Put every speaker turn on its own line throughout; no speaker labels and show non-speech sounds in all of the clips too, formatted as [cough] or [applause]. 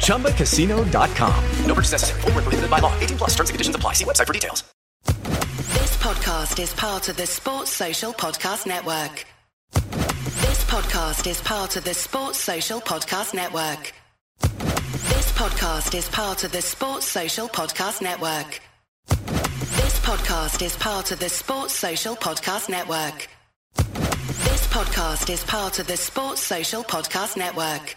ChumbaCasino.com.
No purchase necessary. Full prohibited by law. 18 plus terms and conditions apply. See website for details.
This podcast is part of the Sports Social Podcast Network. This podcast is part of the Sports Social Podcast Network. This podcast is part of the Sports Social Podcast Network. This podcast is part of the Sports Social Podcast Network. This podcast is part of the Sports Social Podcast Network.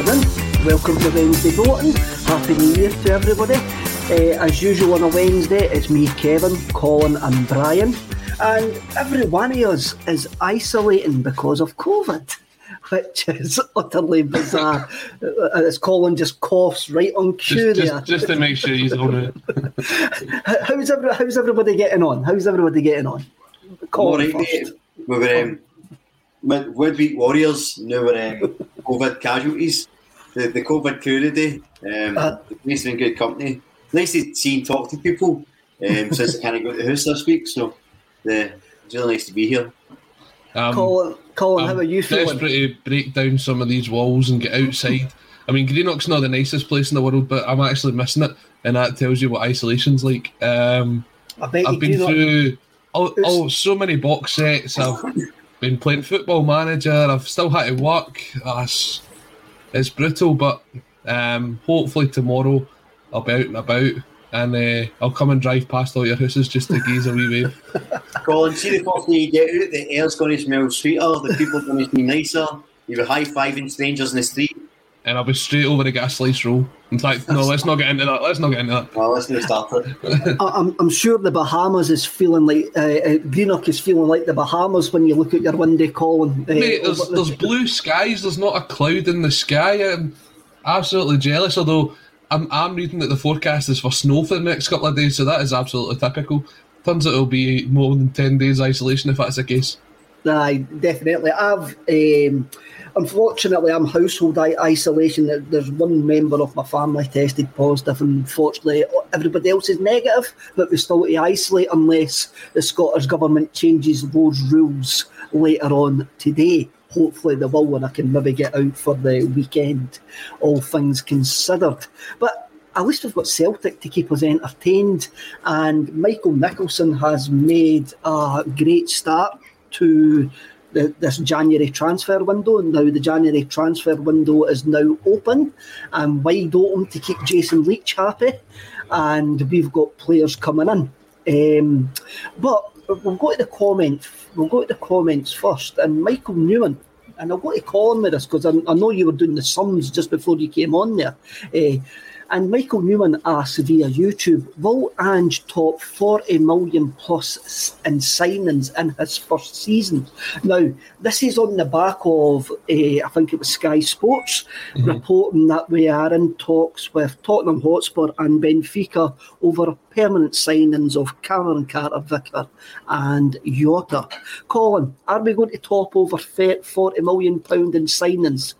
Afternoon. Welcome to Wednesday voting. Happy New Year to everybody. Uh, as usual on a Wednesday, it's me, Kevin, Colin, and Brian, and every one of us is isolating because of COVID, [laughs] which is utterly bizarre. Uh, as Colin just coughs right on cue
Just,
there.
just, just to make sure he's on it. [laughs]
how's, every, how's everybody getting on? How's everybody getting on?
All
Colin
right,
first.
We were um, mid- Woodbeat Warriors, now we're um, [laughs] COVID casualties. The, the COVID crew today. Um,
Uh.
the place in good company. Nice to see and talk to people um, [laughs] since I can't go to the house this week. So the, it's really nice to be here.
Um,
Colin, Colin how
I'm
are you feeling?
desperate to break down some of these walls and get outside. [laughs] I mean, Greenock's not the nicest place in the world, but I'm actually missing it, and that tells you what isolation's like. Um,
I bet
I've been
do not-
through oh, oh so many box sets. I've been playing Football Manager. I've still had to work. It's, it's brutal, but um, hopefully tomorrow I'll be out and about, and uh, I'll come and drive past all your houses just to gaze a wee wave. [laughs]
Colin, see the first day you get out, the air's going to smell sweeter, the people are going to be nicer. You'll be high fiving strangers in the street.
And I'll be straight over the gas slice roll. In fact, no, let's not get into that. Let's not get into that.
Well, let's not start it.
I- I'm, I'm sure the Bahamas is feeling like uh, uh, Greenock is feeling like the Bahamas when you look at your window, Colin. Uh,
Mate, there's,
over-
there's blue skies. There's not a cloud in the sky. I'm absolutely jealous. Although I'm, I'm reading that the forecast is for snow for the next couple of days, so that is absolutely typical. Turns out it'll be more than ten days isolation if that's the case.
Aye, definitely. I've um, unfortunately I'm household isolation. There- There's one member of my family tested positive, and unfortunately everybody else is negative. But we still to isolate unless the Scottish government changes those rules later on today. hopefully they will, and I can maybe get out for the weekend, all things considered. But at least we've got Celtic to keep us entertained, and Michael Nicholson has made a great start to the, this January transfer window. And now the January transfer window is now open and wide open to keep Jason Leach happy, and we've got players coming in. Um, but we'll go to the comments. We'll go to the comments first, and Michael Newman. And I'll go to Colin with this because I, I, know you were doing the sums just before you came on there. Uh, and Michael Newman asks via YouTube, will Ange top 40 million plus in signings in his first season? Now, this is on the back of, uh, I think it was Sky Sports, mm-hmm. reporting that we are in talks with Tottenham Hotspur and Benfica over permanent signings of Cameron Carter Vicker and Jota. Colin, are we going to top over 40 million pound in signings?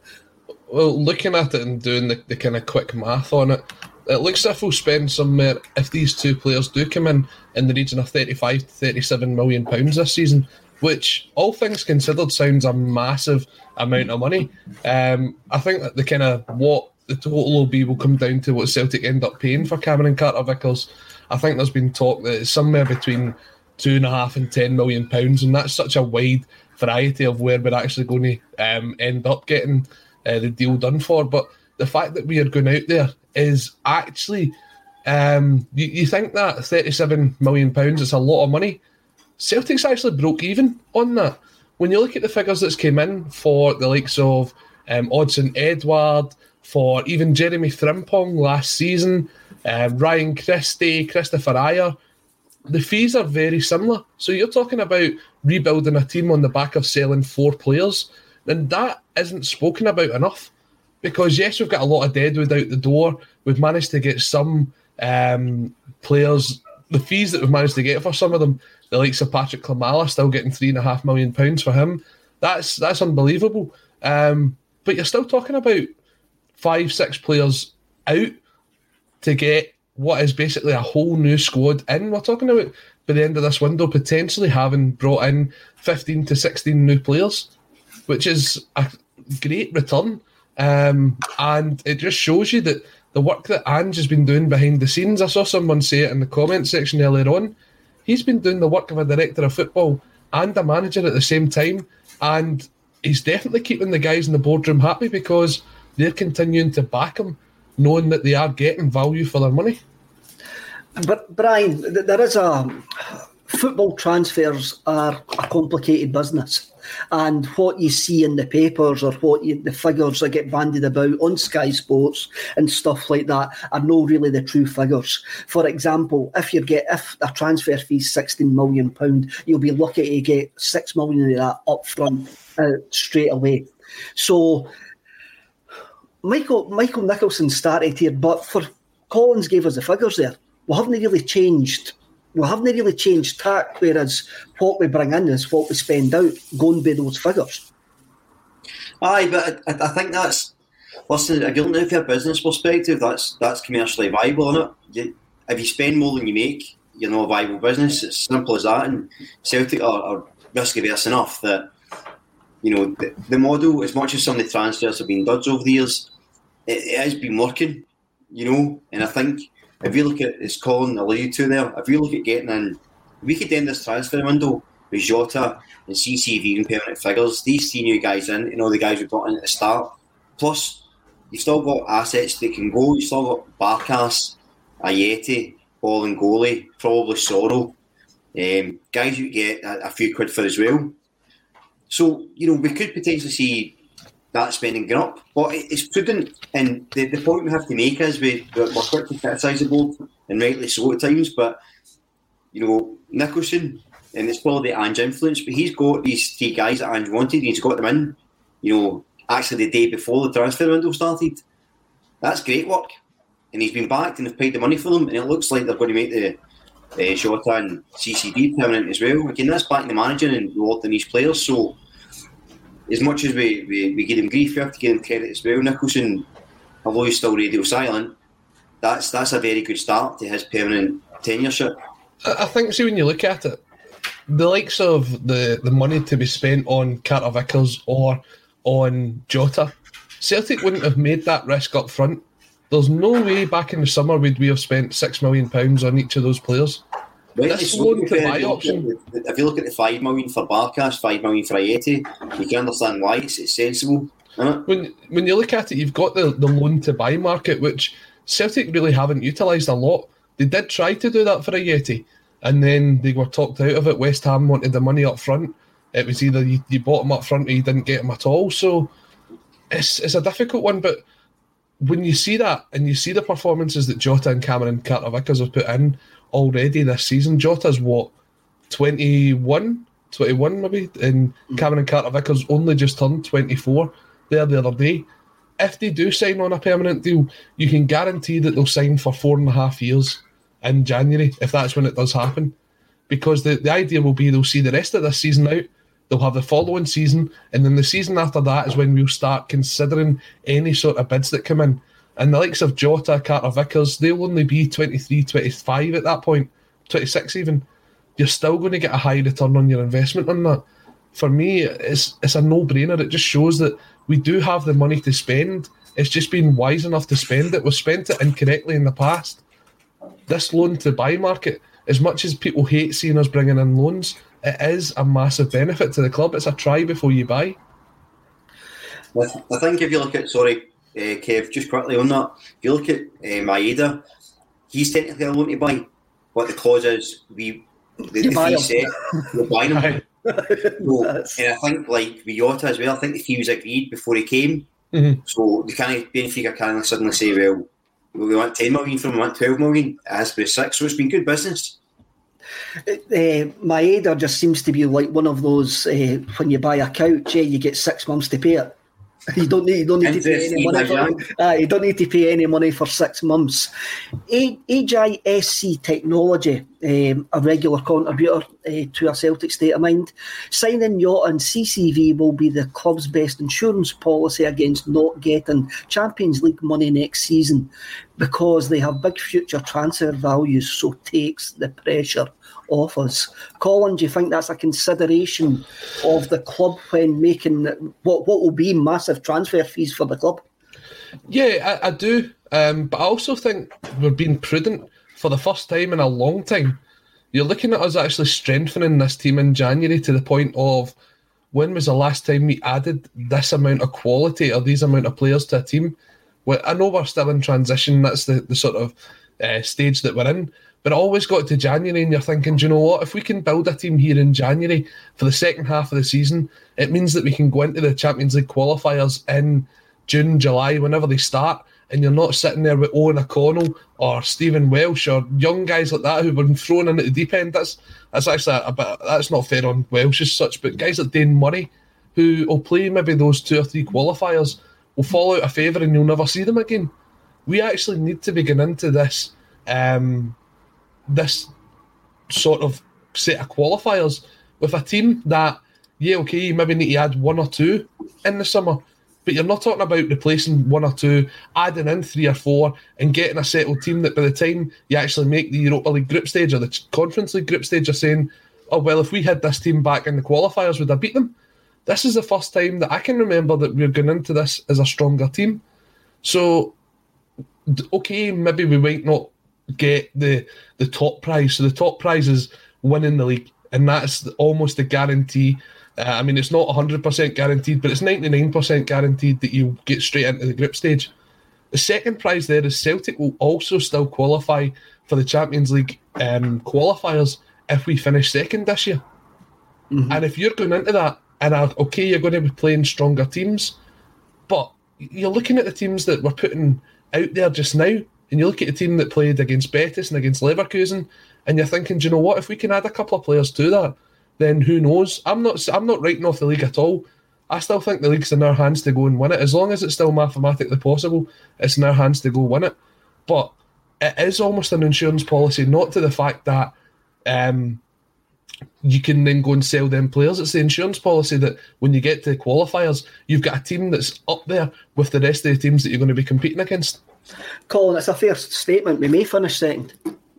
Well, looking at it and doing the, the kind of quick math on it, it looks as if we'll spend somewhere, if these two players do come in, in the region of 35 to 37 million pounds this season, which, all things considered, sounds a massive amount of money. Um, I think that the kind of what the total will be will come down to what Celtic end up paying for Cameron Carter Vickers. I think there's been talk that it's somewhere between two and a half and ten million pounds, and that's such a wide variety of where we're actually going to um, end up getting uh, the deal done for. But the fact that we are going out there is actually, um, you, you think that 37 million pounds is a lot of money. Celtic's actually broke even on that. When you look at the figures that's came in for the likes of um, Odsonne Edouard, for even Jeremy Frimpong last season, um, Ryan Christie, Kristoffer Ajer, the fees are very similar. So you're talking about rebuilding a team on the back of selling four players then that isn't spoken about enough. Because yes, we've got a lot of deadwood out the door. We've managed to get some um, players. The fees that we've managed to get for some of them, the likes of Patryk Klimala, still getting three and a half million pounds for him. That's that's unbelievable. Um, but you're still talking about five, six players out to get what is basically a whole new squad in. We're talking about by the end of this window potentially having brought in 15 to 16 new players which is a great return. Um, and it just shows you that the work that Ange has been doing behind the scenes. I saw someone say it in the comment section earlier on. He's been doing the work of a director of football and a manager at the same time, and he's definitely keeping the guys in the boardroom happy because they're continuing to back him, knowing that they are getting value for their money.
But Brian, there is a football transfers are a complicated business and what you see in the papers or what you, the figures that get bandied about on Sky Sports and stuff like that are no really the true figures. For example, if you get if a transfer fee is sixteen million pound, you'll be lucky to get six million of that up front uh, straight away. So. Michael Michael Nicholson started here, but for Collins gave us the figures there. We haven't really changed we haven't really changed tack, whereas what we bring in is what we spend out, going by those figures.
Aye, but I, I think that's listen. If you're a business perspective, that's that's commercially viable, isn't it? You, if you spend more than you make, you're not a viable business. It's simple as that. And Celtic are, are risk averse enough that you know the, the, model, as much as some of the transfers have been duds over the years, it, it has been working. You know, and I think if you look at, as Colin alluded to there, if you look at getting in, we could end this transfer window with Jota and CCV and permanent figures, these three new guys in, you know, the guys we brought in at the start. Plus, you've still got assets that can go. You've still got Barkas, Ajeti, Bolingoli, probably Soro. Um, guys you get a, a few quid for as well. So, you know, we could potentially see that spending going up. But it's prudent, and the, the point we have to make is we, we're quick to criticise the board, and rightly so at times, but, you know, Nicholson, and it's probably the Ange influence, but he's got these three guys that Ange wanted, and he's got them in, you know, actually the day before the transfer window started. That's great work. And he's been backed and they've paid the money for them, and it looks like they're going to make the uh, Jota and CCV permanent as well. Again, that's backing the manager and rewarding these players, so as much as we, we, we give him grief, we have to give him credit as well. Nicholson, although he's still radio silent, that's that's a very good start to his permanent tenureship.
I think, see, when you look at it, the likes of the, the money to be spent on Carter Vickers or on Jota, Celtic wouldn't have made that risk up front. There's no way back in the summer would we have spent six million pounds on each of those players. This loan to buy option.
If you look at the five million for Barkas, five million for Ajeti, you can understand why it's, it's sensible. it?
when when you look at it, you've got the, the loan to buy market, which Celtic really haven't utilised a lot. They did try to do that for Ajeti, and then they were talked out of it. West Ham wanted the money up front. It was either you, you bought them up front or you didn't get them at all. So it's it's a difficult one. But when you see that and you see the performances that Jota and Cameron Carter Vickers have put in already this season, Jota's what 21, 21 maybe, and hmm. Cameron Carter Vickers only just turned 24 there the other day. If they do sign on a permanent deal, you can guarantee that they'll sign for four and a half years in January, if that's when it does happen. Because the, the idea will be they'll see the rest of this season out, they'll have the following season, and then the season after that is when we'll start considering any sort of bids that come in. And the likes of Jota, Carter Vickers, they'll only be 23, 25 at that point, 26 even. You're still going to get a high return on your investment on that. For me, it's it's a no brainer. It just shows that we do have the money to spend. It's just being wise enough to spend it. We've spent it incorrectly in the past. This loan to buy market, as much as people hate seeing us bringing in loans, it is a massive benefit to the club. It's a try before you buy.
I I think if you look at, sorry, uh, Kev, just quickly on that, if you look at uh, Maeda, he's technically a loan to buy, but the clause is we, the,
You
the
buy
fee
him.
set, we're buying him. [laughs] So, and I think like with Jota as well, I think the fee was agreed before he came.
Mhm.
So they can't Benfica can't suddenly say, well, we want 10 million from him, we want 12 million. It has to be six. So it's been good business.
Uh, Maeda just seems to be like one of those uh, when you buy a couch, yeah, you get six months to pay it. You don't need, you don't need to pay any money. For, uh, you don't need to pay any money for six months. A- AGISC Technology, um, a regular contributor uh, to a Celtic state of mind, signing Jota and CCV will be the club's best insurance policy against not getting Champions League money next season because they have big future transfer values, so takes the pressure off us. Colin, do you think that's a consideration of the club when making what what will be massive transfer fees for the club?
Yeah, I, I do. Um, but I also think we're being prudent for the first time in a long time. You're looking at us actually strengthening this team in January to the point of when was the last time we added this amount of quality or these amount of players to a team? Well, I know we're still in transition. That's the, the sort of uh, stage that we're in. But it always got to January, and you're thinking, do you know what? If we can build a team here in January for the second half of the season, it means that we can go into the Champions League qualifiers in June, July, whenever they start, and you're not sitting there with Owen O'Connell or Stephen Welsh or young guys like that who've been thrown in at the deep end. That's that's actually a, bit that's not fair on Welsh as such, but guys like Dane Murray, who will play maybe those two or three qualifiers, will fall out of favour and you'll never see them again. We actually need to be getting into this um, this sort of set of qualifiers with a team that, yeah, okay, you maybe need to add one or two in the summer, but you're not talking about replacing one or two, adding in three or four, and getting a settled team that by the time you actually make the Europa League group stage or the Conference League group stage, you're saying, oh, well, if we had this team back in the qualifiers, would I beat them? This is the first time that I can remember that we're going into this as a stronger team. So, okay, maybe we might not get the the top prize. So the top prize is winning the league, and that's almost a guarantee. Uh, I mean, it's not 100% guaranteed, but it's 99% guaranteed that you get straight into the group stage. The second prize there is Celtic will also still qualify for the Champions League um, qualifiers if we finish second this year. And if you're going into that, and uh, okay, you're going to be playing stronger teams, but you're looking at the teams that we're putting out there just now, and you look at the team that played against Betis and against Leverkusen, and you're thinking, do you know what? If we can add a couple of players to that, then who knows? I'm not. I'm not writing off the league at all. I still think the league's in our hands to go and win it. As long as it's still mathematically possible, it's in our hands to go win it. But it is almost an insurance policy, not to the fact that um, you can then go and sell them players. It's the insurance policy that when you get to the qualifiers, you've got a team that's up there with the rest of the teams that you're going to be competing against.
Colin, it's a fair statement. We may finish second.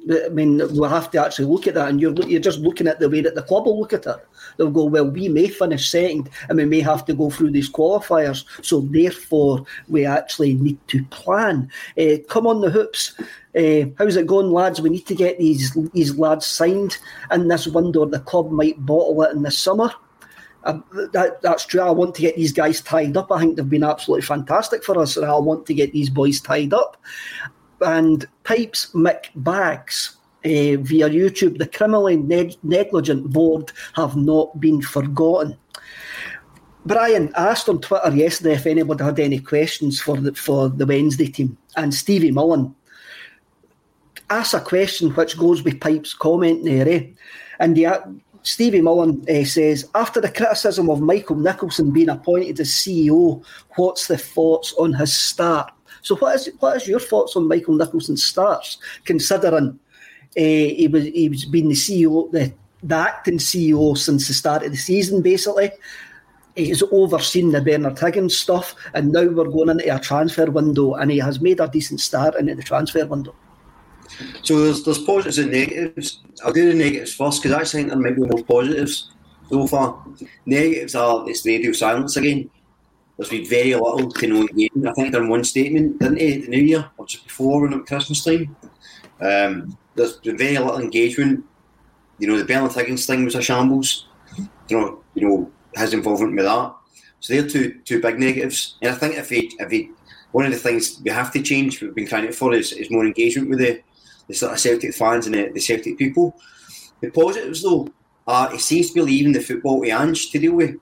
I mean, we'll have to actually look at that, and you're you're just looking at the way that the club will look at it. They'll go, well, we may finish second, and we may have to go through these qualifiers. So therefore, we actually need to plan. Uh, come on the hoops. Uh, how's it going, lads? We need to get these these lads signed in this window. The club might bottle it in the summer. Uh, that, that's true. I want to get these guys tied up. I think they've been absolutely fantastic for us, and I want to get these boys tied up and Pipes Mick Bags uh, via YouTube. The criminally neg- negligent board have not been forgotten. Brian asked on Twitter yesterday if anybody had any questions for the for the Wednesday team, and Stevie Mullen asked a question which goes with Pipe's comment there, eh? and the, Stevie Mullen uh, says after the criticism of Michael Nicholson being appointed as CEO, what's the thoughts on his start? So, what is what is your thoughts on Michael Nicholson's starts, considering uh, he was he was been the CEO, the, the acting CEO since the start of the season, basically. He's overseen the Bernard Higgins stuff, and now we're going into a transfer window, and he has made a decent start into the transfer window.
So there's there's positives and negatives. I'll do the negatives first because I think there might be more positives so far. Negatives are it's radio silence again. There's been very little to no engagement. I think they're in one statement, didn't they, the New Year or just before when at Christmas time. Um, there's been very little engagement. You know, the Bernard Higgins thing was a shambles. You know, you know his involvement with that. So they're two two big negatives. And I think if he if he one of the things we have to change, we've been trying it for, is, is more engagement with the, the sort of Celtic fans and the, the Celtic people. The positives though are he seems to be leaving the football to Ange to deal with.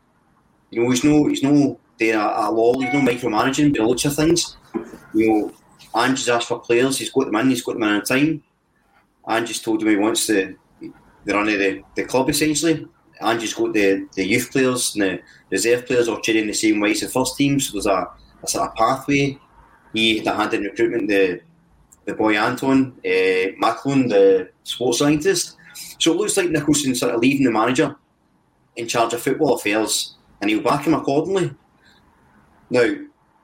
You know, he's no he's no doing a, a he's no micromanaging, but looks of things. You know, Ange's asked for players, he's got them in, he's got them in on time. Ange's told him he wants the, the run of the, the club essentially. Ange's got the, the youth players and the reserve players treated in the same way as the first team, so there's a, a sort of pathway. He the hand in recruitment the the boy Anton uh, Macklin, the sports scientist. So it looks like Nicholson sort of leaving the manager in charge of football affairs, and he'll back him accordingly. Now,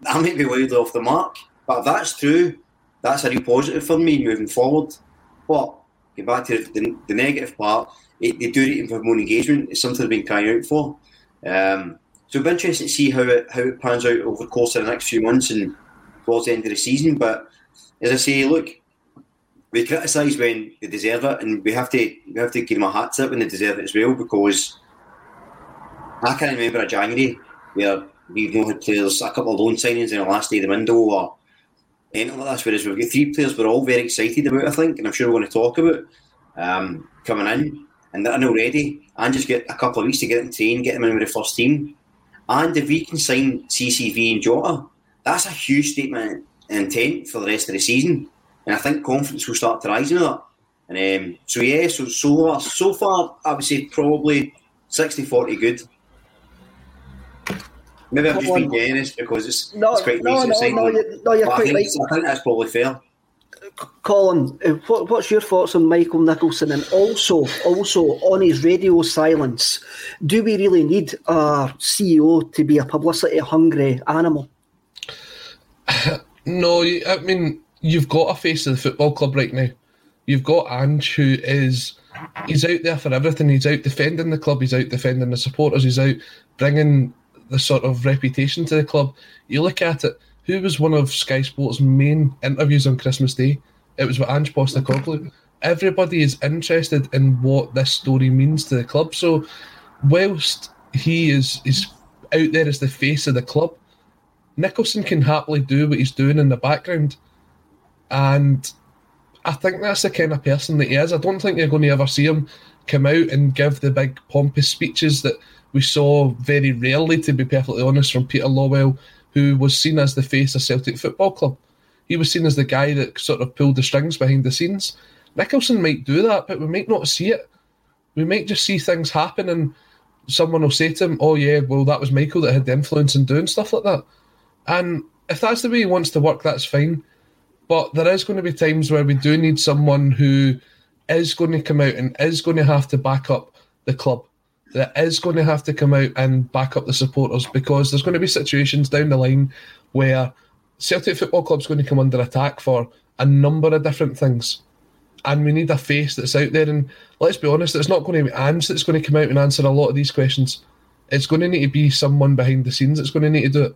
that might be wildly off the mark, but if that's true, that's a real positive for me moving forward. But get back to the, the negative part, it, they do it for more engagement. It's something they've been crying out for. Um, so it'll be interesting to see how it how it pans out over the course of the next few months and towards the end of the season. But as I say, look, we criticise when they deserve it, and we have to we have to give them a hat tip when they deserve it as well. Because I can't remember a January where we've not had players a couple of loan signings in the last day of the window or anything like that. Whereas we've got three players we're all very excited about, I think, and I'm sure we're going to talk about um, coming in. And they're already, and just get a couple of weeks to get them trained, get them in with the first team. And if we can sign CCV and Jota, that's a huge statement intent for the rest of the season. And I think confidence will start to rise in that. And um, so, yeah, so, so, so far, I would say probably 60 40 good. Maybe I've just been generous because it's,
no,
it's quite
no,
nice
no,
to
no,
one.
you're, no, you're
But I think,
right.
I think that's probably fair.
Colin, uh, what, what's your thoughts on Michael Nicholson and also also on his radio silence? Do we really need our CEO to be a publicity hungry animal? [laughs]
No, I mean you've got a face of the football club right now. You've got Ange, who is he's out there for everything. He's out defending the club. He's out defending the supporters. He's out bringing the sort of reputation to the club. You look at it. Who was one of Sky Sports' main interviews on Christmas Day? It was with Ange Postecoglou. Everybody is interested in what this story means to the club. So, whilst he is is out there as the face of the club, Nicholson can happily do what he's doing in the background. And I think that's the kind of person that he is. I don't think you're going to ever see him come out and give the big pompous speeches that we saw very rarely, to be perfectly honest, from Peter Lawwell, who was seen as the face of Celtic Football Club. He was seen as the guy that sort of pulled the strings behind the scenes. Nicholson might do that, but we might not see it. We might just see things happen and someone will say to him, Oh, yeah, well, that was Michael that had the influence in doing stuff like that. And if that's the way he wants to work, that's fine. But there is going to be times where we do need someone who is going to come out and is going to have to back up the club. That is going to have to come out and back up the supporters because there's going to be situations down the line where Celtic Football Club's going to come under attack for a number of different things. and we need a face that's out there. And let's be honest, it's not going to be Ange that's going to come out and answer a lot of these questions. It's going to need to be someone behind the scenes that's going to need to do it.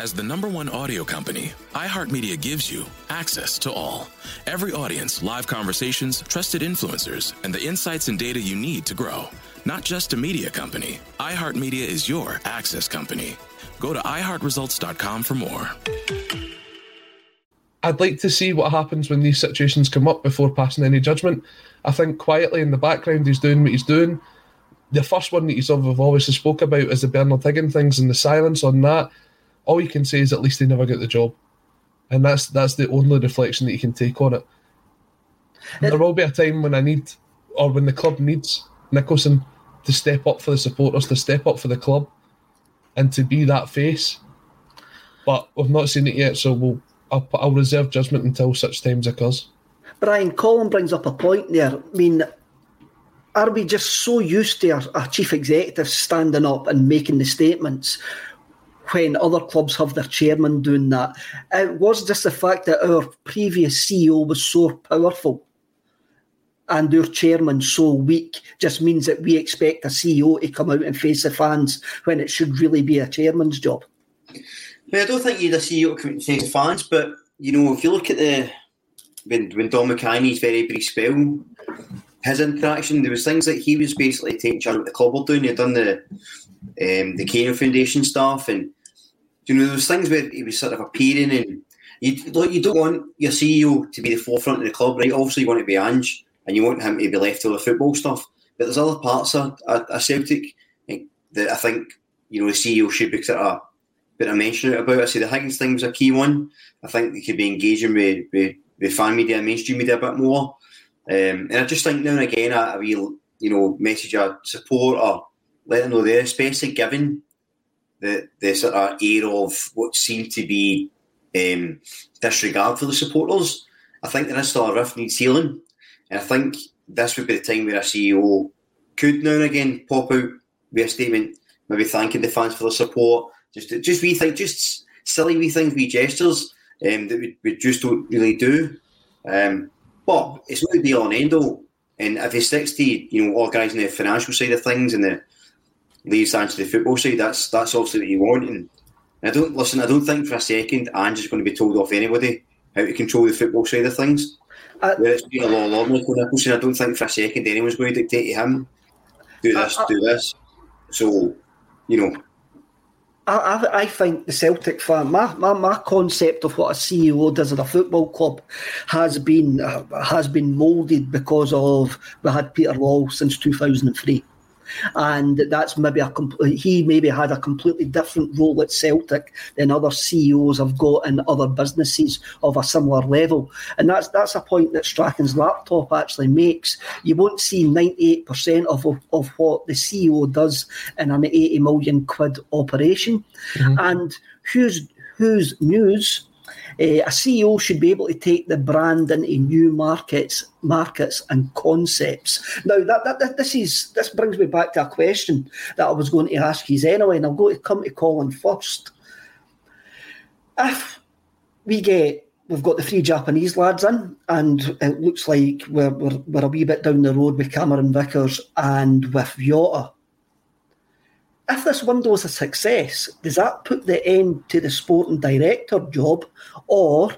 As the number one audio company, iHeartMedia gives you access to all. Every audience, live conversations, trusted influencers, and the insights and data you need to grow. Not just a media company, iHeartMedia is your access company. Go to iHeartResults.com for more.
I'd like to see what happens when these situations come up before passing any judgment. I think quietly in the background he's doing what he's doing. The first one that he's obviously spoke about is the Bernard Higgin things and the silence on that. All you can say is at least they never got the job. And that's that's the only reflection that you can take on it. There will be a time when I need or when the club needs Nicholson to step up for the supporters, to step up for the club, and to be that face. But we've not seen it yet, so we'll I'll, I'll reserve judgment until such times occurs.
Brian Colin brings up a point there. I mean, are we just so used to our, our chief executive standing up and making the statements when other clubs have their chairman doing that? It was just the fact that our previous CEO was so powerful and our chairman so weak just means that we expect a CEO to come out and face the fans when it should really be a chairman's job.
I, I don't think you'd a CEO to come out and face the fans, but you know, if you look at the when when Dom McKay's very brief spell, his interaction, there was things that he was basically taking charge of the club were doing. He'd done the um, the Kano Foundation stuff, and you know, those things where he was sort of appearing and. You, look, you don't want your CEO to be the forefront of the club, right? Obviously, you want to be Ange, and you want him to be left to the football stuff. But there's other parts of, of, Celtic that I think you know the CEO should be sort of bit of mention about. I say the Higgins thing was a key one. I think they could be engaging with, with, with fan media and mainstream media a bit more. Um, and I just think now and again a, a real you know message of support or let them know there, especially given the the sort of air of what seemed to be um, disregard for the supporters. I think there is still a rift needs healing. And I think this would be the time where a CEO could now and again pop out with a statement, maybe thanking the fans for the support. Just just we think just silly wee things, wee gestures um, that we, we just don't really do. Um, but it's not the be and end all. And if he sticks to you know organising the financial side of things and the leaves on to the football side, that's that's obviously what you want. And I don't listen. I don't think for a second Ange is going to be told off anybody how to control the football side of things. Uh, Where it's been a law law Michael Nicholson, I don't think for a second anyone's going to dictate to him do this, uh, do this. So, you know.
I, I, I think the Celtic fan, my, my, my concept of what a CEO does at a football club has been uh, has been moulded because of we had Peter Lawwell since 2003 and that's maybe a complete. He maybe had a completely different role at Celtic than other CEOs have got in other businesses of a similar level, and that's that's a point that Strachan's laptop actually makes. You won't see ninety eight percent of, of what the CEO does in an eighty million quid operation, mm-hmm. and whose whose news uh, a CEO should be able to take the brand into new markets, markets and concepts. Now, that, that, that, this is this brings me back to a question that I was going to ask you anyway, and I'm going to come to Colin first. If we get we've got the three Japanese lads in, and it looks like we're, we're, we're a wee bit down the road with Cameron Vickers and with Jota. If this window is a success, does that put the end to the sporting director job, or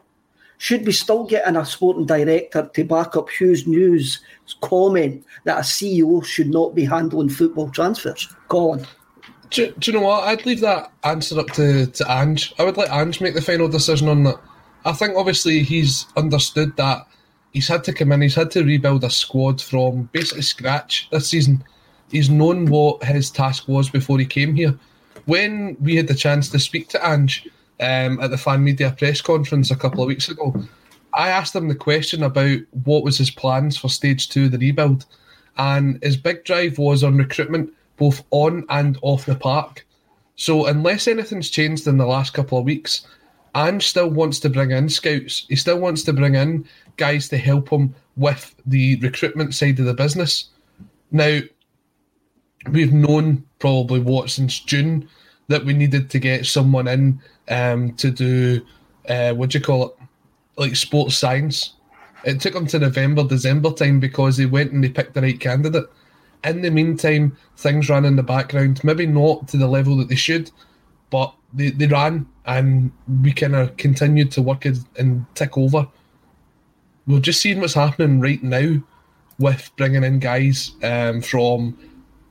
should we still get in a sporting director to back up Hughes News' comment that a CEO should not be handling football transfers? Colin.
Do, do you know what? I'd leave that answer up to, to Ange. I would let Ange make the final decision on that. I think obviously he's understood that he's had to come in, he's had to rebuild a squad from basically scratch this season. He's known what his task was before he came here. When we had the chance to speak to Ange um, at the fan media press conference a couple of weeks ago, I asked him the question about what was his plans for stage two of the rebuild. And his big drive was on recruitment both on and off the park. So unless anything's changed in the last couple of weeks, Ange still wants to bring in scouts. He still wants to bring in guys to help him with the recruitment side of the business. Now, we've known probably what since June that we needed to get someone in um, to do uh, what do you call it, like sports science. It took them to November, December time because they went and they picked the right candidate in the meantime, things ran in the background, maybe not to the level that they should, but they, they ran and we kind of continued to work it and tick over. We're just seeing what's happening right now with bringing in guys um, from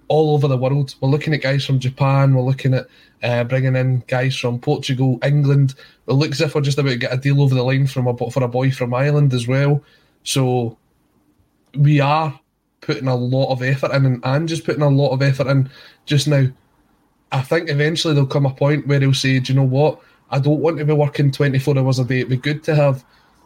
all over the world. We're looking at guys from Japan, we're looking at uh, bringing in guys from Portugal, England. It looks as if we're just about to get a deal over the line from a, for a boy from Ireland as well. So we are putting a lot of effort in, and just putting a lot of effort in just now. I think eventually there'll come a point where he'll say, Do you know what? I don't want to be working 24 hours a day. It'd be good to have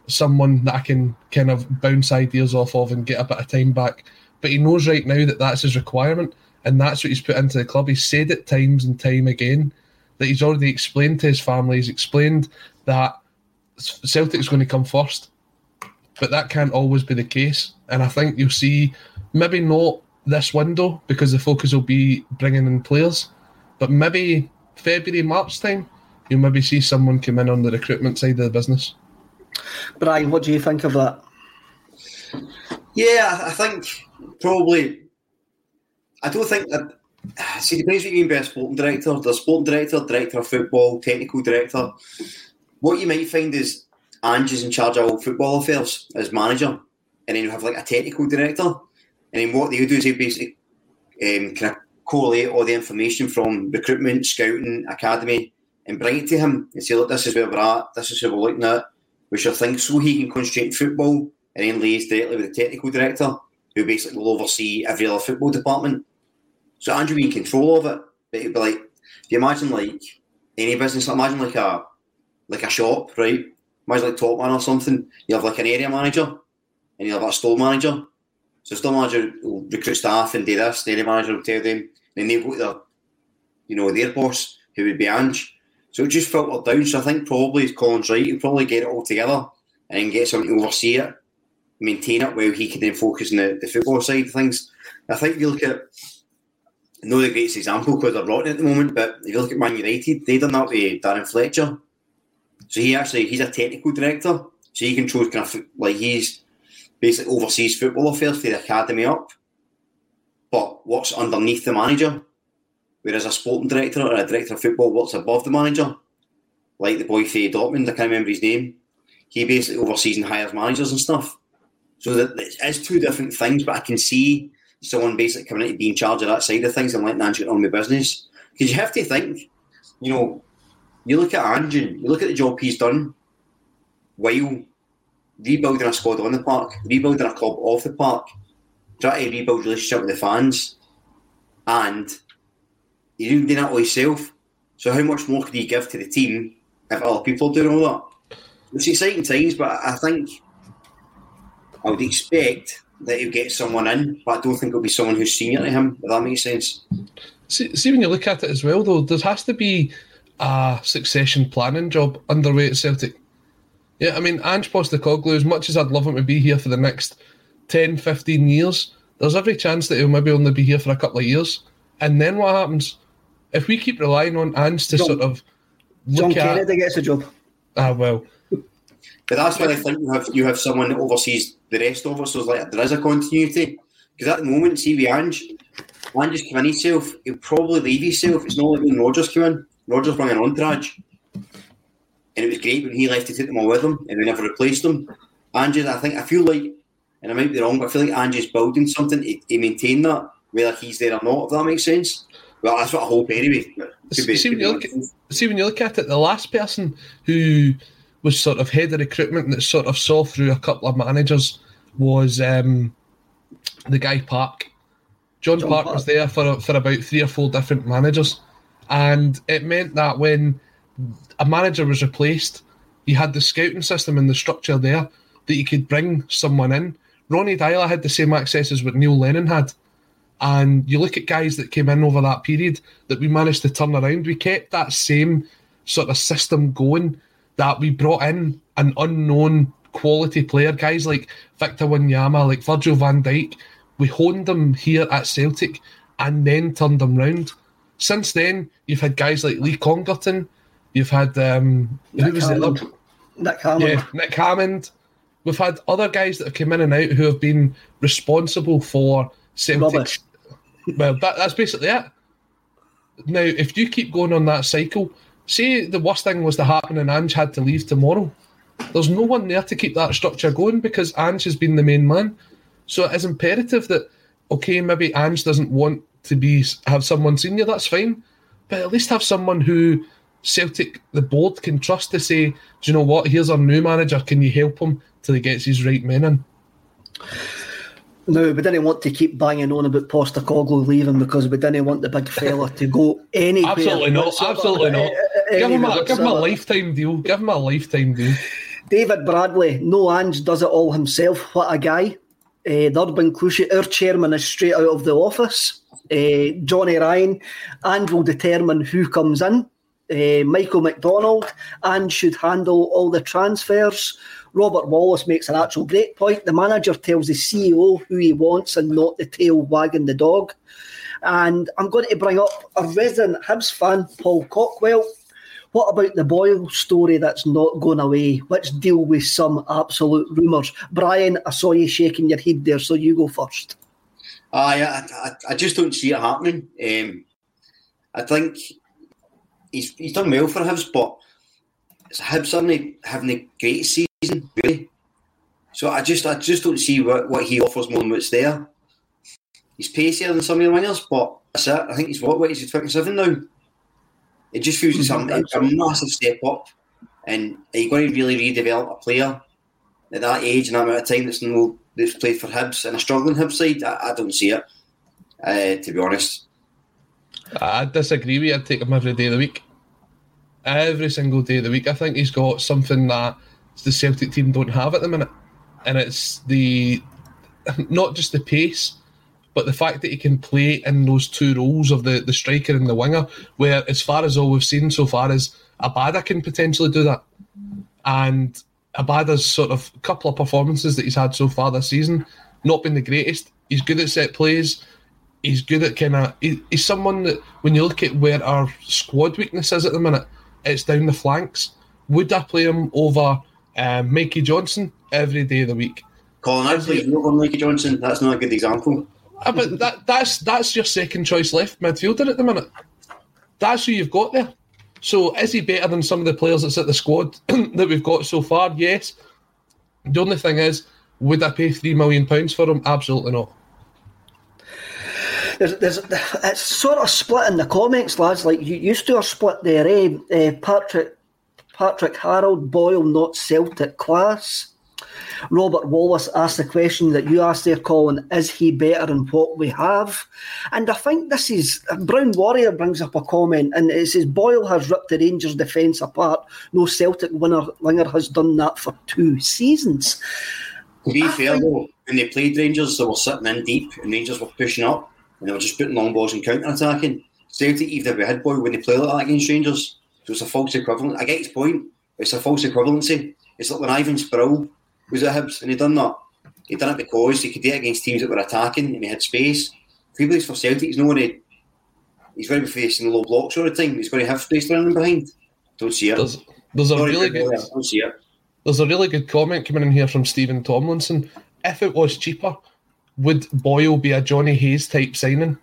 someone that I can kind of bounce ideas off of and get a bit of time back. But he knows right now that that's his requirement, and that's what he's put into the club. He's said it times and time again that he's already explained to his family, he's explained that Celtic's going to come first. But that can't always be the case. And I think you'll see maybe not this window because the focus will be bringing in players, but maybe February, March time, you'll maybe see someone come in on the recruitment side of the business.
Brian, what do you think of that?
Yeah, I think probably. I don't think that. [sighs] See, depends what you mean by a sporting director. The sporting director, director of football, technical director. What you might find is Ange is in charge of all football affairs as manager, and then you have like a technical director. And then what they do is they basically um, kind of all the information from recruitment, scouting, academy, and bring it to him and say, look, this is where we're at, this is who we're looking at. We should think so he can concentrate on football and then liaise directly with the technical director, who basically will oversee every other football department. So Andrew be in control of it. But it'd be like, if you imagine like any business, imagine like a like a shop, right? Imagine like Top Man or something. You have like an area manager and you have a store manager so store manager will recruit staff and do this, the area manager will tell them, then they go to their, you know, their boss, who would be Ange. So it just filtered down. So I think probably Colin's right, he'll probably get it all together and get someone to oversee it, maintain it while he can then focus on the, the football side of things. I think you look at not the greatest example because they're rotten at the moment, but if you look at Man United, they done that with Darren Fletcher. So he actually he's a technical director. So he controls kind of like he's basically oversees football affairs for the academy up, but what's underneath the manager. Whereas a sporting director or a director of football works above the manager, like the boy Faye Dortmund, I can't remember his name. He basically oversees and hires managers and stuff. So that it's two different things, but I can see someone basically coming in to be in charge of that side of things and letting Ange get on with business. Because you have to think, you know, you look at Ange you look at the job he's done while rebuilding a squad on the park, rebuilding a club off the park, trying to rebuild relationship with the fans, and you're doing that all himself. So how much more could he give to the team if other people are doing all that? It's exciting times, but I think I would expect that he'll get someone in, but I don't think it'll be someone who's senior to him, if that makes sense.
See, see when you look at it as well, though, there has to be a succession planning job underway at Celtic. Yeah, I mean, Ange Postecoglou, as much as I'd love him to be here for the next 10, 15 years, there's every chance that he'll maybe only be here for a couple of years. And then what happens? If we keep relying on Ange to
John,
sort of
John
look at...
Kennedy gets a job.
Ah, well.
But that's why I think you have you have someone that oversees the rest of us. So like there is a continuity. Because at the moment, see with Ange, Ange's come in himself. He'll probably leave himself. It's not like when Rodgers came in. Rodgers brought an entourage, and it was great when he left to take them all with him, and we never replaced them. Ange, I think I feel like, and I might be wrong, but I feel like Ange's building something. He, he maintain that whether he's there or not. If that makes sense. Well, that's what I hope anyway.
See, see, when you look at, see when you look at it, the last person who was sort of head of recruitment that sort of saw through a couple of managers was um, the guy Park. John,
John
Park,
Park.
was there for for about three or four different managers, and it meant that when a manager was replaced, you had the scouting system and the structure there that you could bring someone in. Ronny Deila had the same access as what Neil Lennon had. And you look at guys that came in over that period that we managed to turn around. We kept that same sort of system going that we brought in an unknown quality player, guys like Victor Wanyama, like Virgil van Dijk. We honed them here at Celtic and then turned them round. Since then, you've had guys like Lee Congerton, you've had um, who
Nick
was the
Hammond. Nick Hammond.
Yeah, Nick Hammond. We've had other guys that have come in and out who have been responsible for Celtic. Well, that, that's basically it. Now, if you keep going on that cycle, say the worst thing was to happen and Ange had to leave tomorrow, there's no one there to keep that structure going because Ange has been the main man. So it is imperative that, okay, maybe Ange doesn't want to be have someone senior, that's fine, but at least have someone who Celtic, the board, can trust to say, do you know what, here's our new manager, can you help him till he gets his right men in?
No, we didn't want to keep banging on about Postecoglou leaving because we didn't want the big fella to go anywhere.
Absolutely not. Absolutely not. Give him, a, give him a lifetime deal. Give him a lifetime deal.
David Bradley, no Ange does it all himself. What a guy. Uh, the Urban Cushy, our chairman is straight out of the office. Uh, Johnny Ryan, and will determine who comes in. Uh, Michael McDonald, and should handle all the transfers. Robert Wallace makes an actual great point. The manager tells the CEO who he wants and not the tail wagging the dog. And I'm going to bring up a resident Hibs fan, Paul Cockwell. What about the Boyle story that's not going away? Let's deal with some absolute rumours. Brian, I saw you shaking your head there, so you go first.
I, I, I just don't see it happening. Um, I think he's he's done well for Hibs, but Hibs suddenly having a great season, really. So I just I just don't see what, what he offers more than what's there. He's pacier than some of the wingers, but that's it. I think he's what, what is he, 27 now? It just feels it's a, a massive step up. And are you going to really redevelop a player at that age and that amount of time that's no that's played for Hibs and a struggling Hibs side? I, I don't see it, uh, to be honest.
I disagree with you. I'd take him every day of the week. Every single day of the week. I think he's got something that the Celtic team don't have at the minute. And it's the not just the pace, but the fact that he can play in those two roles of the, the striker and the winger, where as far as all we've seen so far is Abada can potentially do that. And Abada's sort of couple of performances that he's had so far this season, not been the greatest. He's good at set plays. He's good at kind of. He, he's someone that when you look at where our squad weakness is at the minute, it's down the flanks. Would I play him over um, Mikey Johnson every day of the week?
Colin, I'd play you over Mikey Johnson. That's not a good example.
Ah, but that, that's that's your second choice left midfielder at the minute. That's who you've got there. So is he better than some of the players that's at the squad [clears throat] that we've got so far? Yes. The only thing is, would I pay three million pounds for him? Absolutely not.
There's, there's, it's sort of split in the comments, lads. Like you used to are split there, eh? Uh, Patrick, Patrick Harold Boyle, not Celtic class. Robert Wallace asked the question that you asked there, Colin: Is he better than what we have? And I think this is Brown Warrior brings up a comment, and it says Boyle has ripped the Rangers' defence apart. No Celtic winner winger has done that for two seasons.
To be
I
fair,
think-
though, when they played Rangers, they were sitting in deep and Rangers were pushing up and they were just putting long balls and counter attacking. Celtic, even if we had boy when they play like that against Rangers, so it's a false equivalent. I get his point, it's a false equivalency. It's like when Ivan Sproule was at Hibs and he done that. He done it because he could do it against teams that were attacking and he had space. If he plays for Celtic, he's not going to. He's going to be facing low blocks all the time. He's going to have space running behind. Don't see it.
There's there's a
Sorry,
really good
Don't see it.
There's a really good comment coming in here from Stephen Tomlinson. If it was cheaper, would Boyle be a Johnny Hayes type signing?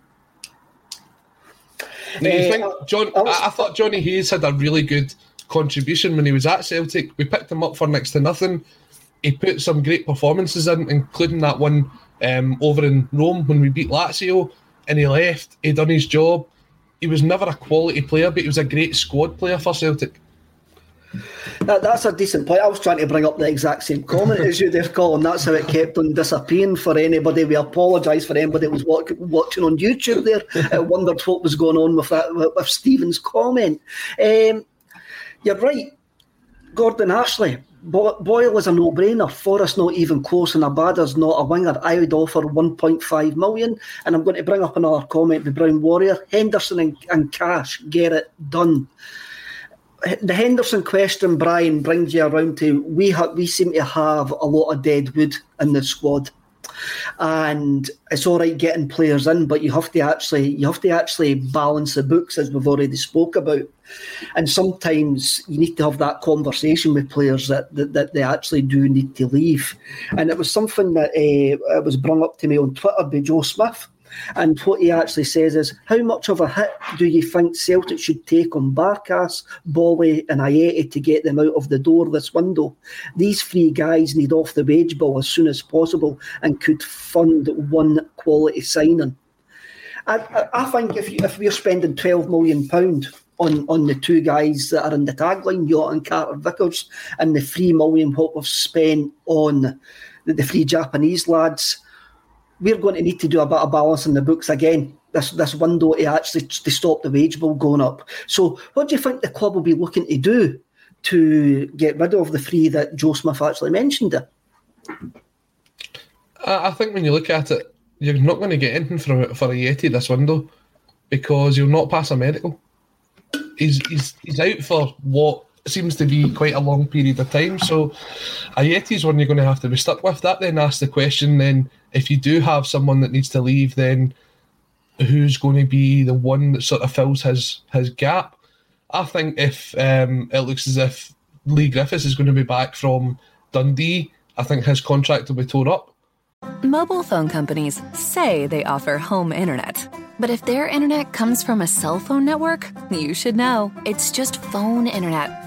Now, you
Eh,
think John? I, I thought Johnny Hayes had a really good contribution when he was at Celtic. We picked him up for next to nothing. He put some great performances in, including that one um, over in Rome when we beat Lazio, and he left. He done his job. He was never a quality player, but he was a great squad player for Celtic.
That, that's a decent point. I was trying to bring up the exact same comment as you there, Colin. That's how it kept on disappearing for anybody. We apologise for anybody that was watch, watching on YouTube there. I wondered what was going on with that with, Stephen's comment. Um, you're right, Gordon Ashley. Boyle is a no-brainer. Forrest not even close, and Abada's not a winger. I would offer 1.5 million, and I'm going to bring up another comment The Brown Warrior. Henderson and, and Cash get it done the Henderson question, Brian, brings you around to we ha- we seem to have a lot of dead wood in the squad, and it's all right getting players in, but you have to actually you have to actually balance the books as we've already spoke about, and sometimes you need to have that conversation with players that that, that they actually do need to leave, and it was something that uh, was brought up to me on Twitter by Joe Smith. And what he actually says is, how much of a hit do you think Celtic should take on Barkas, Bolly, and Ajeti to get them out of the door this window? These three guys need off the wage bill as soon as possible and could fund one quality signing. I, I, think if, you, if we're spending £12 million on, on the two guys that are in the tagline, Jota and Carter Vickers, and the £3 million what we've spent on the, the three Japanese lads, we're going to need to do a bit of balance in the books again. This this window to actually to stop the wage bill going up. So, what do you think the club will be looking to do to get rid of the three that Joe Smith actually mentioned?
I, think when you look at it, you're not going to get anything for for Ajeti this window because you'll not pass a medical. He's he's he's out for what seems to be quite a long period of time. So Ajeti's one you're going to have to be stuck with. That then asks the question: then if you do have someone that needs to leave, then who's going to be the one that sort of fills his his gap? I think if um, it looks as if Leigh Griffiths is going to be back from Dundee, I think his contract will be torn up.
Mobile phone companies say they offer home internet. But if their internet comes from a cell phone network, you should know. It's just phone internet,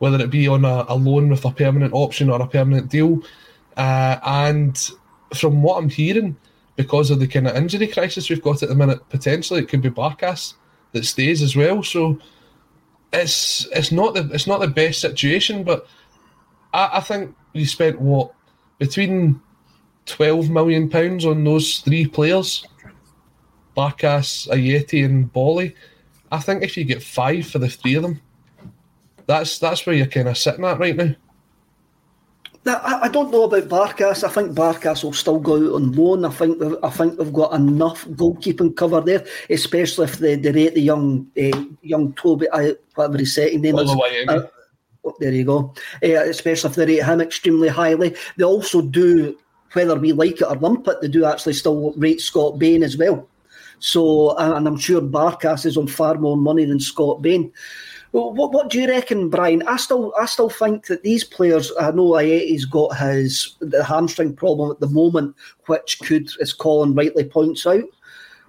whether it be on a, a loan with a permanent option or a permanent deal. Uh, and from what I'm hearing, because of the kind of injury crisis we've got at the minute, potentially it could be Barkas that stays as well. So it's it's not the it's not the best situation, but I, I think we spent what between twelve million pounds on those three players, Barkas, Ajeti, and Bolly. I think if you get five for the three of them, that's that's where you're kind of sitting at right now.
Now, I, I don't know about Barkas. I think Barkas will still go out on loan. I think they've, I think they've got enough goalkeeping cover there, especially if they, they rate the young uh, young Toby, uh, whatever his second name is. Uh, oh, there you go. Uh, especially if they rate him extremely highly. They also do, whether we like it or lump it, they do actually still rate Scott Bain as well. So, and I'm sure Barkas is on far more money than Scott Bain. Well, what, what do you reckon, Brian? I still I still think that these players. I know Ajeti's got his the hamstring problem at the moment, which could, as Colin rightly points out,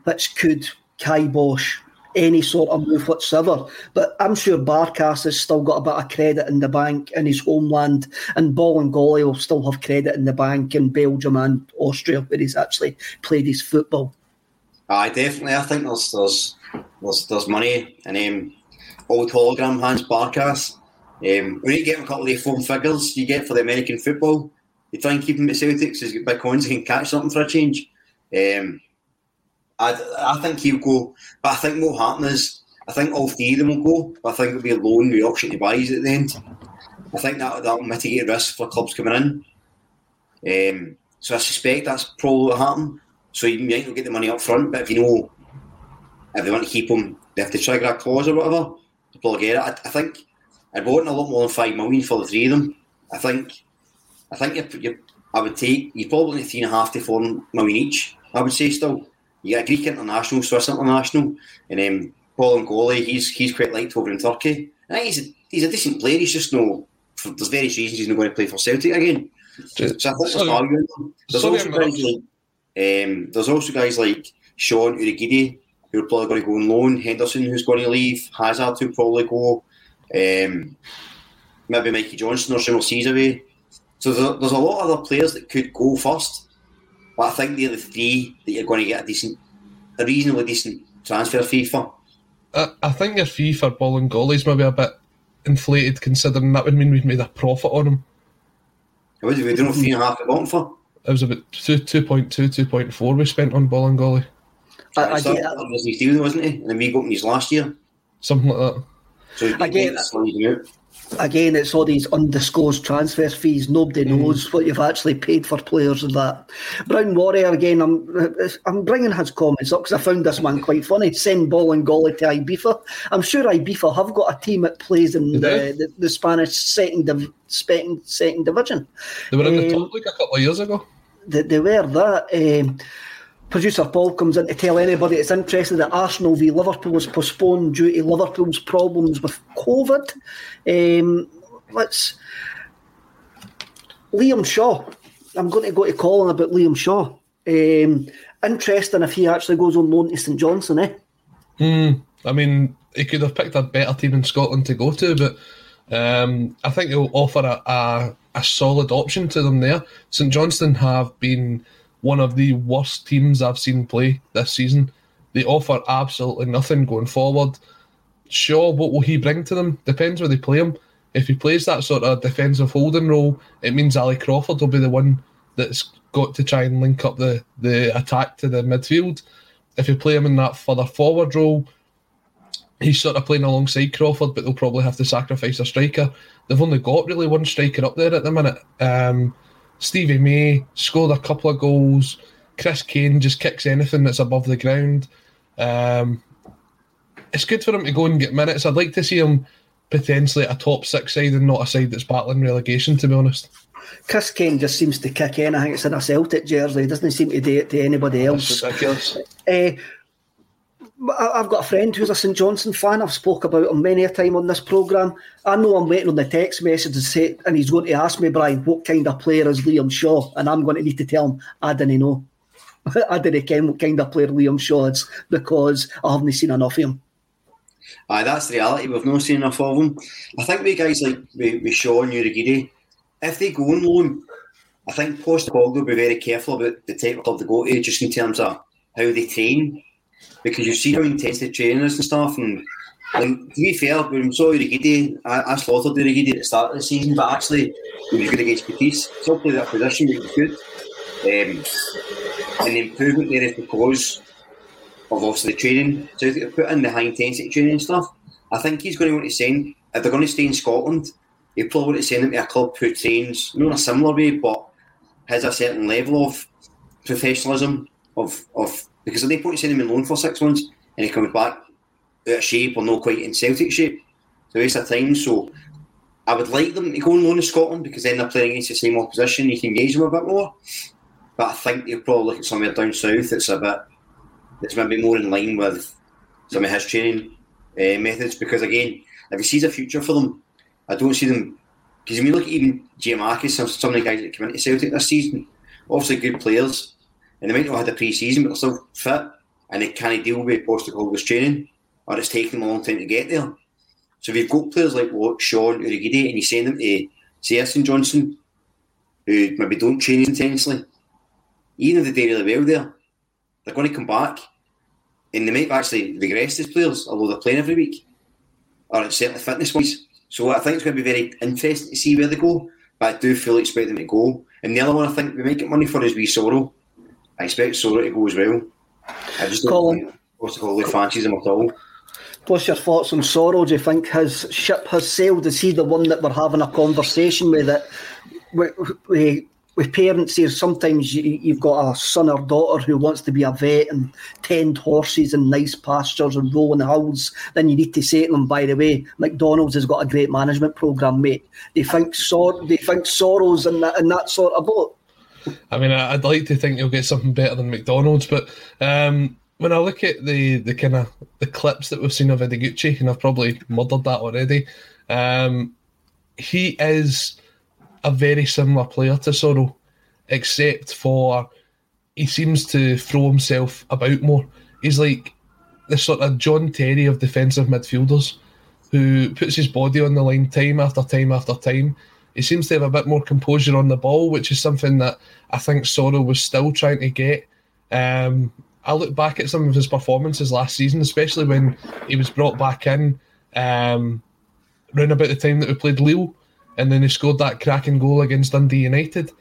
which could kibosh any sort of move whatsoever. But I'm sure Barkas has still got a bit of credit in the bank in his homeland, and Bolingoli will still have credit in the bank in Belgium and Austria, where he's actually played his football.
Aye, definitely. I think there's there's there's, there's money in um, old hologram Hans Barkas. Um, when you get a couple of the phone figures you get for the American football, you try and keep him at Celtic so big coins, can catch something for a change. Um, I, I think he'll go, but I think what will happen is, I think all three of them will go, but I think it'll be a loan with option to buys at the end. I think that that'll mitigate risk for clubs coming in. Um, so I suspect that's probably what happen. So you might not get the money up front, but if you know if they want to keep him, they have to trigger a clause or whatever to probably get it. I, I think I'd want a lot more than five million for the three of them. I think, I think you, you, I would take you probably three and a half to four million each. I would say still. You get a Greek international, Swiss international, and then Bolingoli. He's he's quite liked over in Turkey. I think he's a, he's a decent player. He's just no. For, there's various reasons he's not going to play for Celtic again. So, so I think there's value in them. There's also guys like um, there's also guys like Sean Urhoghide who are probably going to go on loan. Henderson who's going to leave. Hazard who probably go. Um, maybe Mikey Johnson or Shimmer sees away. So there's a, there's a lot of other players that could go first, but I think they're the three that you're going to get a decent, a reasonably decent transfer fee for.
I, I think your fee for Bolingoli's maybe a bit inflated, considering that would mean we'd made a profit on him.
What did we do? Three and a half bottom for?
It was about two, 2.2, 2.4 we spent on Bolingoli.
I, I get,
that was his deal, wasn't he? And then we got him his last year.
Something like that.
So
I get
that's how you do it.
again, it's all these undisclosed transfer fees. Nobody knows what you've actually paid for players and that. Brown Warrior again. I'm I'm bringing his comments up because I found this man quite funny. Send Bolingoli to Ibiza. I'm sure Ibiza have got a team that plays in the, the, the Spanish second div, second, second division.
They were in the
Um,
top league a couple of years ago.
They, they were that. Um, Producer Paul comes in to tell anybody that's interested that Arsenal v Liverpool was postponed due to Liverpool's problems with COVID. Um, let's Liam Shaw. I'm going to go to Colin about Liam Shaw. Um, interesting if he actually goes on loan to St Johnstone, eh?
Hmm. I mean, he could have picked a better team in Scotland to go to, but um, I think he'll offer a, a, a solid option to them there. St Johnston have been one of the worst teams I've seen play this season. They offer absolutely nothing going forward. Shaw, what will he bring to them? Depends where they play him. If he plays that sort of defensive holding role, it means Ali Crawford will be the one that's got to try and link up the, the attack to the midfield. If you play him in that further forward role, he's sort of playing alongside Crawford, but they'll probably have to sacrifice a striker. They've only got really one striker up there at the minute. Um, Stevie May scored a couple of goals. Chris Kane just kicks anything that's above the ground. Um, it's good for him to go and get minutes. I'd like to see him potentially at a top six side and not a side that's battling relegation, to be honest.
Chris Kane just seems to kick anything I think it's in a Celtic jersey. He doesn't seem to do it to anybody else.
It's ridiculous.
Uh, I've got a friend who's a St Johnstone fan. I've spoke about him many a time on this programme. I know I'm waiting on the text message to say, and he's going to ask me, Brian, what kind of player is Liam Shaw? And I'm going to need to tell him, I didn't know. [laughs] I didn't ken what kind of player Liam Shaw is because I haven't seen enough of him.
Aye, that's the reality. We've not seen enough of them. I think we guys like with, with Shaw and Urhoghide, if they go on loan, I think Postecoglou will be very careful about the type of club they go to, just in terms of how they train, because you see how intense the training is and stuff. And, and to be fair, when we saw Urhoghide, I, I slaughtered the Urhoghide at the start of the season, but actually he was good against Batiste. Still played that position, he was good. Um, and the improvement there is because of obviously the training so they put in the high intensity training and stuff. I think he's going to want to send if they're going to stay in Scotland, he'll probably want to send them to a club who trains not in a similar way, but has a certain level of professionalism of of because they point to send him in loan for six months and he comes back out of shape or not quite in Celtic shape. It's a waste of time. So I would like them to go on loan to Scotland because then they're playing against the same opposition. You can engage them a bit more. But I think they'll probably look at somewhere down south that's a bit that's maybe more in line with some of his training uh, methods. Because again, if he sees a future for them, I don't see them. Because when you look at even Giakoumakis, some, some of the guys that come into Celtic this season, obviously good players, and they might not have had a pre-season, but they're still fit, and they can't deal with Postecoglou's training or it's taken them a long time to get there. So if you've got players like what, Sean, Urhoghide, and you send them to St Johnstone, who maybe don't train intensely, even if they do really well there, they're going to come back and they might actually regress as players, although they're playing every week, or certainly fitness wise. So I think it's going to be very interesting to see where they go, but I do fully expect them to go. And the other one I think we might get money for is we Soro. I expect Soro to go as well. I just don't
Colin.
think Postecoglou fancies him at all.
What's your thoughts on Soro? Do you think his ship has sailed? Is he the one that we're having a conversation with? That with, with, with parents here, sometimes you, you've got a son or daughter who wants to be a vet and tend horses in nice pastures and rolling hills. Then you need to say to them, by the way, McDonald's has got a great management program, mate. They think Sor- they think Soro's in that in that sort of boat.
I mean, I'd like to think you'll get something better than McDonald's, but um, when I look at the the kind of the clips that we've seen of Ideguchi, and I've probably murdered that already, um, he is a very similar player to Soro, except for he seems to throw himself about more. He's like the sort of John Terry of defensive midfielders who puts his body on the line time after time after time. He seems to have a bit more composure on the ball, which is something that I think Soro was still trying to get. Um, I look back at some of his performances last season, especially when he was brought back in um, around about the time that we played Lille, and then he scored that cracking goal against Dundee United.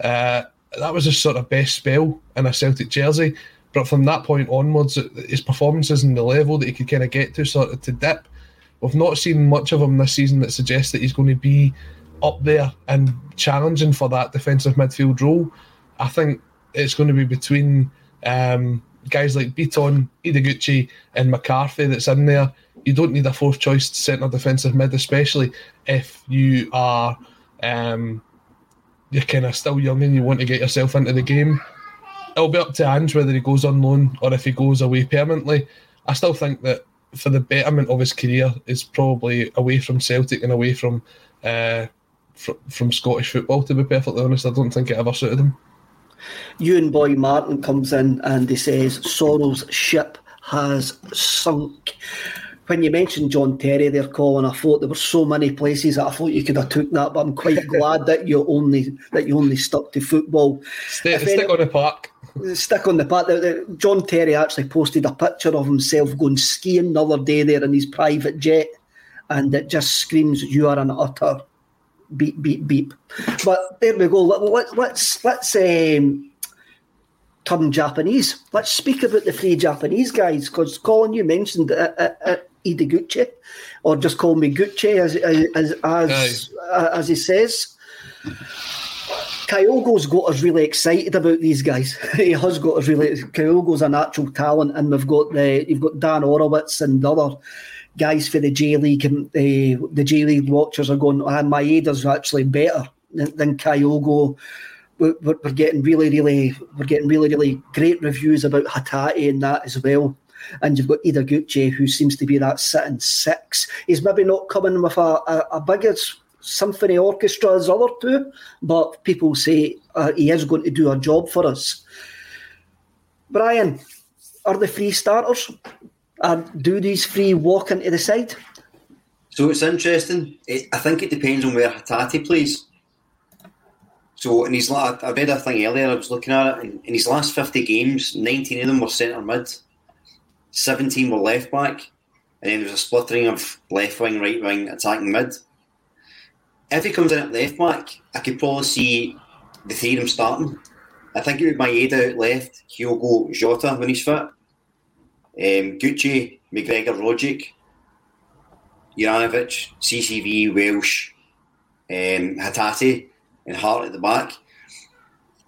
Uh, that was his sort of best spell in a Celtic jersey. But from that point onwards, his performances and the level that he could kind of get to sort of to dip. We've not seen much of him this season that suggests that he's going to be up there and challenging for that defensive midfield role. I think it's going to be between um, guys like Bitton, Ideguchi, and McCarthy that's in there. You don't need a fourth choice centre defensive mid, especially if you are um, you're kind of still young and you want to get yourself into the game. It'll be up to Ange whether he goes on loan or if he goes away permanently. I still think that for the betterment of his career is probably away from Celtic and away from uh, fr- from Scottish football. To be perfectly honest, I don't think it ever suited him.
Ewan Boy Martin comes in and he says Soro's ship has sunk. When you mentioned John Terry there, Colin, I thought there were so many places that I thought you could have took that, but I'm quite [laughs] glad that you only that you only stuck to football.
Stay, stick
any-
on the park.
Stick on the that John Terry actually posted a picture of himself going skiing the other day there in his private jet, and it just screams, "You are an utter beep beep beep." But there we go. Let, let, let's let's um, turn Japanese. Let's speak about the three Japanese guys because Colin, you mentioned uh, uh, uh, Ideguchi, or just call me Gucci as as as, uh, as he says. Kyogo's got us really excited about these guys. [laughs] he has got us really. Kyogo's a natural talent, and we've got the you've got Dan Orlowitz and the other guys for the J League. And the the J League watchers are going, and Maeda's actually better than, than Kyogo. We're, we're getting really, really, we're getting really, really great reviews about Hatate and that as well. And you've got Ideguchi, who seems to be that sitting six. He's maybe not coming with a, a, a bigger symphony orchestra as other two, but people say uh, he is going to do a job for us. Brian, are the three starters? Uh, do these three walk into the side?
So it's interesting. It, I think it depends on where Hatate plays. So in his la- I read a thing earlier. I was looking at it. In, in his last fifty games, nineteen of them were centre mid, seventeen were left back, and then there was a splittering of left wing, right wing, attacking mid. If he comes in at left back, I could probably see the three of them starting. I think it would be Maeda out left, Kyogo, Jota when he's fit, um, Gucci, McGregor, Rogic, Juranovic, CCV, Welsh, um, Hatate, and Hart at the back.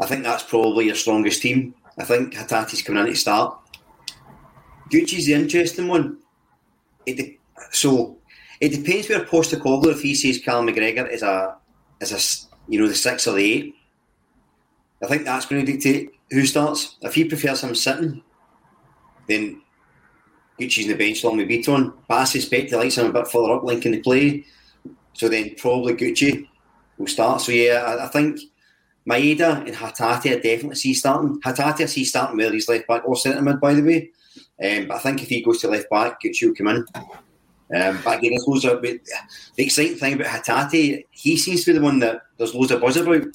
I think that's probably your strongest team. I think Hatate's coming in to start. Gucci's the interesting one. It de- so it depends where Postecoglou if he says Cal McGregor is a is a you know the six or the eight. I think that's going to dictate who starts. If he prefers him sitting, then Gucci's in the bench along with Bitton. But I suspect he likes him a bit further up, linking the play. So then probably Gucci will start. So yeah, I, I think Maeda and Hatate I definitely see starting. Hatate I see starting where he's left back or centre mid, by the way. Um, but I think if he goes to left back, Gucci will come in. Um, but again, there's loads of the exciting thing about Hatate. He seems to be the one that there's loads of buzz about.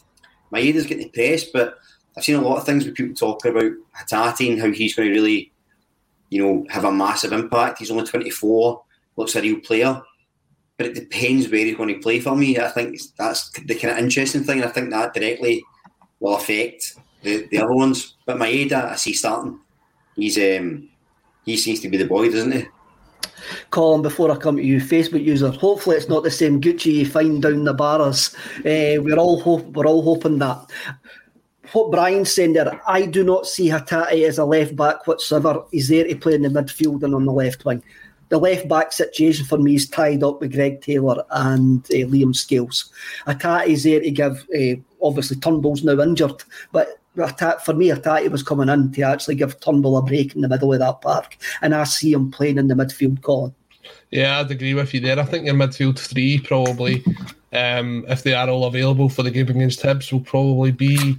Maeda's getting the press, but I've seen a lot of things with people talking about Hatate and how he's going to really, you know, have a massive impact. He's only 24, looks a real player, but it depends where he's going to play for me. I think that's the kind of interesting thing. I think that directly will affect the, the other ones. But Maeda, I see starting. He's um, he seems to be the boy, doesn't he?
Colin, before I come to you, Facebook user, hopefully it's not the same Gucci you find down the bars. Uh, we're all hope, we're all hoping that. What Brian's saying there, I do not see Hatate as a left back whatsoever. He's there to play in the midfield and on the left wing. The left back situation for me is tied up with Greg Taylor and uh, Liam Scales. Hatate's there to give, uh, obviously Turnbull's now injured, but for me, Hatate was coming in to actually give Turnbull a break in the middle of that park, and I see him playing in the midfield, Colin.
Yeah, I'd agree with you there. I think your midfield three probably, um, if they are all available for the game against Hibs, will probably be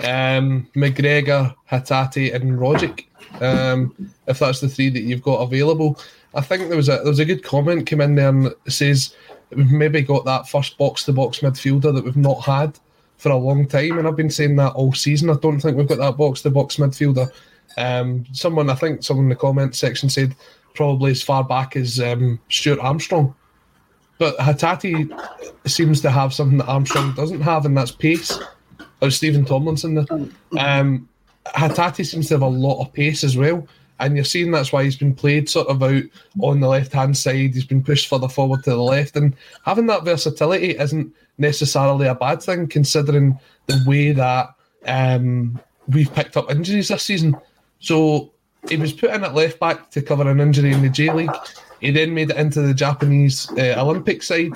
um, McGregor, Hatate, and Rogic. Um, if that's the three that you've got available, I think there was a there was a good comment came in there and says we've maybe got that first box to box midfielder that we've not had for a long time, and I've been saying that all season. I don't think we've got that box to box midfielder. Um, someone, I think, someone in the comment section said probably as far back as um, Stuart Armstrong. But Hatate seems to have something that Armstrong doesn't have, and that's pace. Or Stephen Tomlinson. Um, Hatate seems to have a lot of pace as well. And you're seeing that's why he's been played sort of out on the left hand side. He's been pushed further forward to the left. And having that versatility isn't necessarily a bad thing, considering the way that um, we've picked up injuries this season. So he was put in at left back to cover an injury in the J League. He then made it into the Japanese uh, Olympic side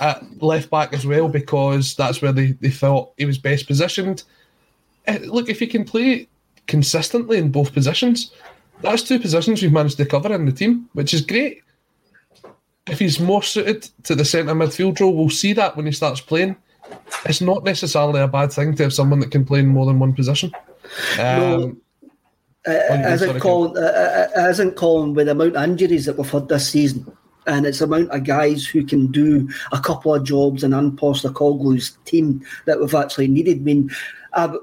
at left back as well because that's where they, they felt he was best positioned. Uh, look, if he can play consistently in both positions, that's two positions we've managed to cover in the team, which is great. If he's more suited to the centre midfield role, we'll see that when he starts playing. It's not necessarily a bad thing to have someone that can play in more than one position. Um,
no. Uh, isn't Colin, isn't Colin with the amount of injuries that we've had this season, and it's the amount of guys who can do a couple of jobs and unpost the Coglu's team that we've actually needed. I mean, uh,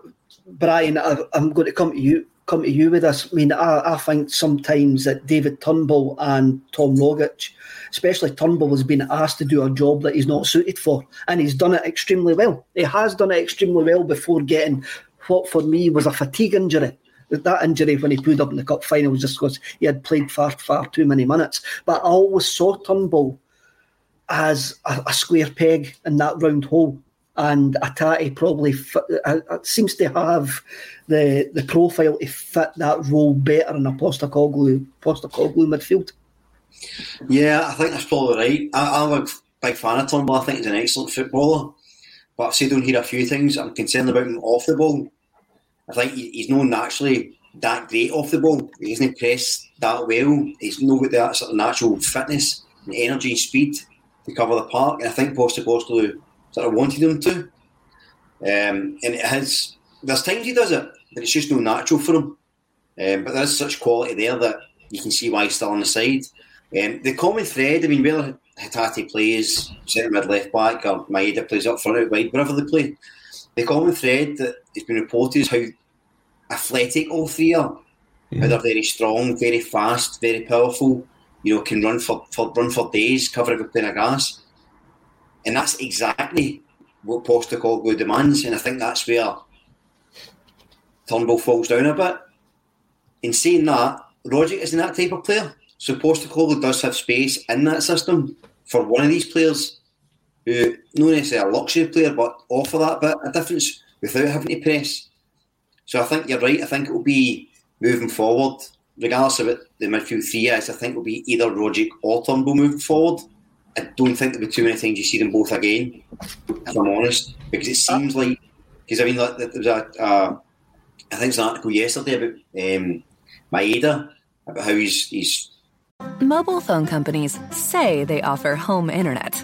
Brian, I, I'm going to come to you come to you with this. I mean, I, I think sometimes that David Turnbull and Tom Rogic, especially Turnbull, has been asked to do a job that he's not suited for, and he's done it extremely well. He has done it extremely well before getting what for me was a fatigue injury. That injury when he pulled up in the cup final was just because he had played far, far too many minutes. But I always saw Turnbull as a, a square peg in that round hole and Hatate probably fit, uh, uh, seems to have the the profile to fit that role better in a Postecoglou Postecoglou midfield.
Yeah, I think that's probably right. I, am a big fan of Turnbull. I think he's an excellent footballer, but I've said on here a few things I'm concerned about him off the ball. I think he's not naturally that great off the ball. He isn't pressed that well. He's not got that sort of natural fitness and energy and speed to cover the park. And I think Postecoglou sort of wanted him to. Um, and it has, there's times he does it, but it's just no natural for him. Um, but there's such quality there that you can see why he's still on the side. Um, the common thread, I mean, whether Hatate plays centre mid left back or Maeda plays up front out wide, wherever they play, the common thread that has been reported is how athletic all three are. Mm-hmm. They're very strong, very fast, very powerful. You know, can run for, for run for days, cover everything of gas. And that's exactly what Postecoglou demands. And I think that's where Turnbull falls down a bit. In saying that, Rogic isn't that type of player. So Postecoglou does have space in that system for one of these players who, not necessarily a luxury player, but offer that bit of difference without having to press. So I think you're right. I think it will be moving forward, regardless of the midfield three is, I think it will be either Rogic or Turnbull moving forward. I don't think there'll be too many times you see them both again, if I'm honest, because it seems like because I mean like, there was a uh, I think it's an article yesterday about um, Maeda about how he's he's.
Mobile phone companies say they offer home internet.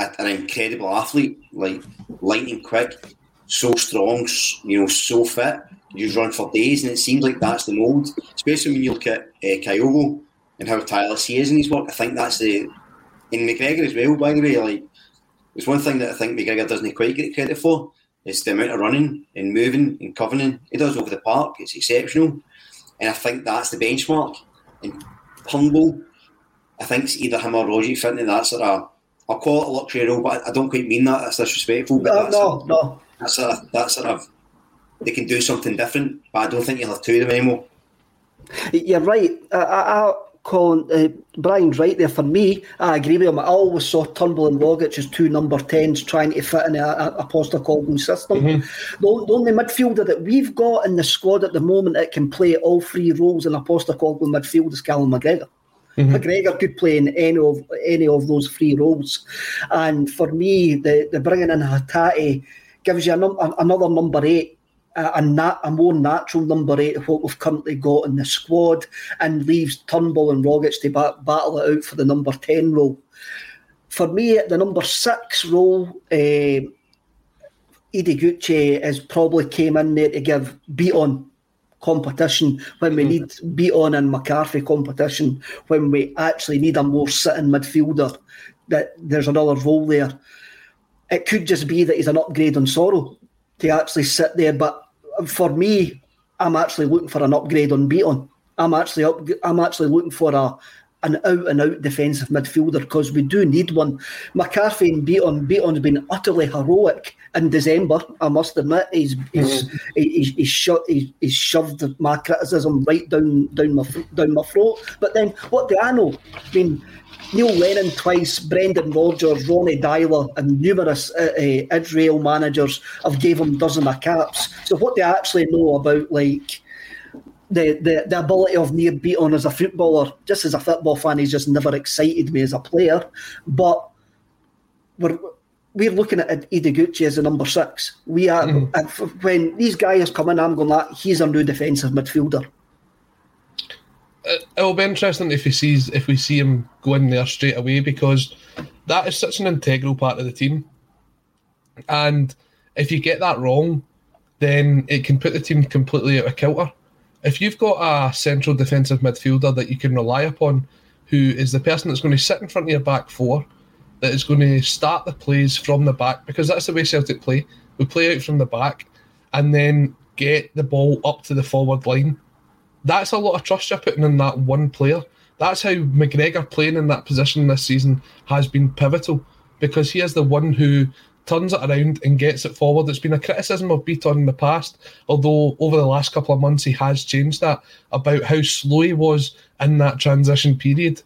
An incredible athlete, like lightning quick, so strong, you know, so fit. You run for days, and it seems like that's the mould. Especially when you look at uh, Kyogo and how tireless he is in his work. I think that's the in McGregor as well. By the way, like it's one thing that I think McGregor doesn't quite get credit for is the amount of running and moving and covering he does over the park. It's exceptional, and I think that's the benchmark. And Turnbull, I think it's either him or Rogic in that sort of. I'll call it a luxury role, but I don't quite mean that. That's disrespectful. But
No,
that's
no, no.
That's sort of, that's sort of. They can do something different, but I don't think you'll have two of them anymore.
You're right. I, I, I Colin, uh, Brian's right there. For me, I agree with him. I always saw Turnbull and Rogic as two number 10s trying to fit in a, a, a Postecoglou system. The, the only midfielder that we've got in the squad at the moment that can play all three roles in a Postecoglou midfield is Callum McGregor. McGregor could play in any of any of those three roles, and for me, the, the bringing in Hatate gives you a num- another number eight, a, nat- a more natural number eight of what we've currently got in the squad, and leaves Turnbull and Rogic to ba- battle it out for the number ten role. For me, the number six role, uh, Ideguchi has probably came in there to give Bitton competition when we hmm. need Bitton and McCarthy competition when we actually need a more sitting midfielder that there's another role there. It could just be that he's an upgrade on Soro to actually sit there but for me I'm actually looking for an upgrade on Bitton. I'm actually up, I'm actually looking for a an out and out defensive midfielder because we do need one. McCarthy and Bitton, Bitton's been utterly heroic in December. I must admit, he's he's he's, he's, sho- he's, he's shoved my criticism right down down my down my throat. But then, what do I know? I mean, Neil Lennon twice, Brendan Rodgers, Ronny Deila, and numerous uh, uh, Israel managers have gave him dozen of caps. So what do I actually know about like? The, the, the ability of Nir Bitton as a footballer, just as a football fan, he's just never excited me as a player. But we're we're looking at Ideguchi as a number six. We are mm-hmm. f- when these guys come in, I'm going like he's a new defensive midfielder.
it, it'll be interesting if he sees if we see him go in there straight away because that is such an integral part of the team. And if you get that wrong, then it can put the team completely out of kilter. If you've got a central defensive midfielder that you can rely upon, who is the person that's going to sit in front of your back four, that is going to start the plays from the back, because that's the way Celtic play. We play out from the back and then get the ball up to the forward line that's a lot of trust you're putting in that one player. That's how McGregor playing in that position this season has been pivotal because he is the one who turns it around and gets it forward. It's been a criticism of Bitton in the past, although over the last couple of months he has changed that about how slow he was in that transition period.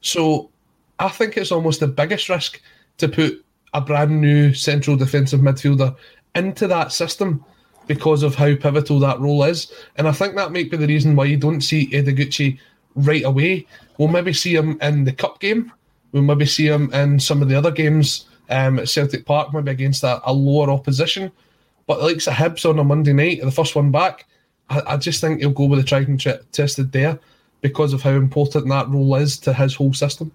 So I think it's almost the biggest risk to put a brand new central defensive midfielder into that system because of how pivotal that role is. And I think that might be the reason why you don't see Ideguchi right away. We'll maybe see him in the cup game. We'll maybe see him in some of the other games um, at Celtic Park, maybe against a, a lower opposition. But the likes of Hibs on a Monday night, the first one back, I, I just think he'll go with the tried and tri- tested there because of how important that role is to his whole system.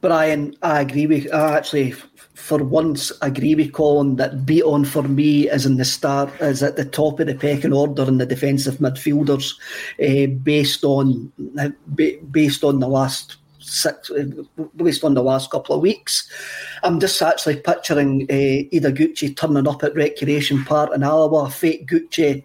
Brian, I agree with. I actually, for once, agree with Colin that Bitton for me is in the start, is at the top of the pecking order in the defensive midfielders, uh, based on ba- based on the last six, eh, based on the last couple of weeks. I'm just actually picturing uh, Ideguchi turning up at Recreation Park in Alloa, fake Gucci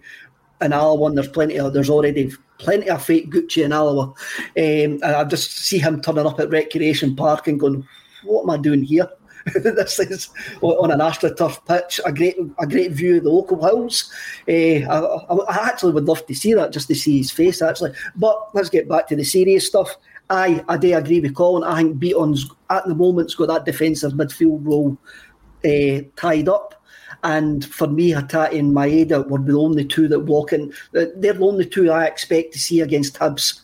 in Alloa, and there's plenty of, there's already plenty of fake Gucci in Alloa. Um, and I just see him turning up at Recreation Park and going, what am I doing here? [laughs] this is on an AstroTurf pitch, a great a great view of the local hills. Uh, I, I, I actually would love to see that, just to see his face, actually. But let's get back to the serious stuff. I, I do agree with Colin. I think Bitton's at the moment's got that defensive midfield role uh, tied up. And for me, Hatate and Maeda were the only two that walk in. They're the only two I expect to see against Hibs.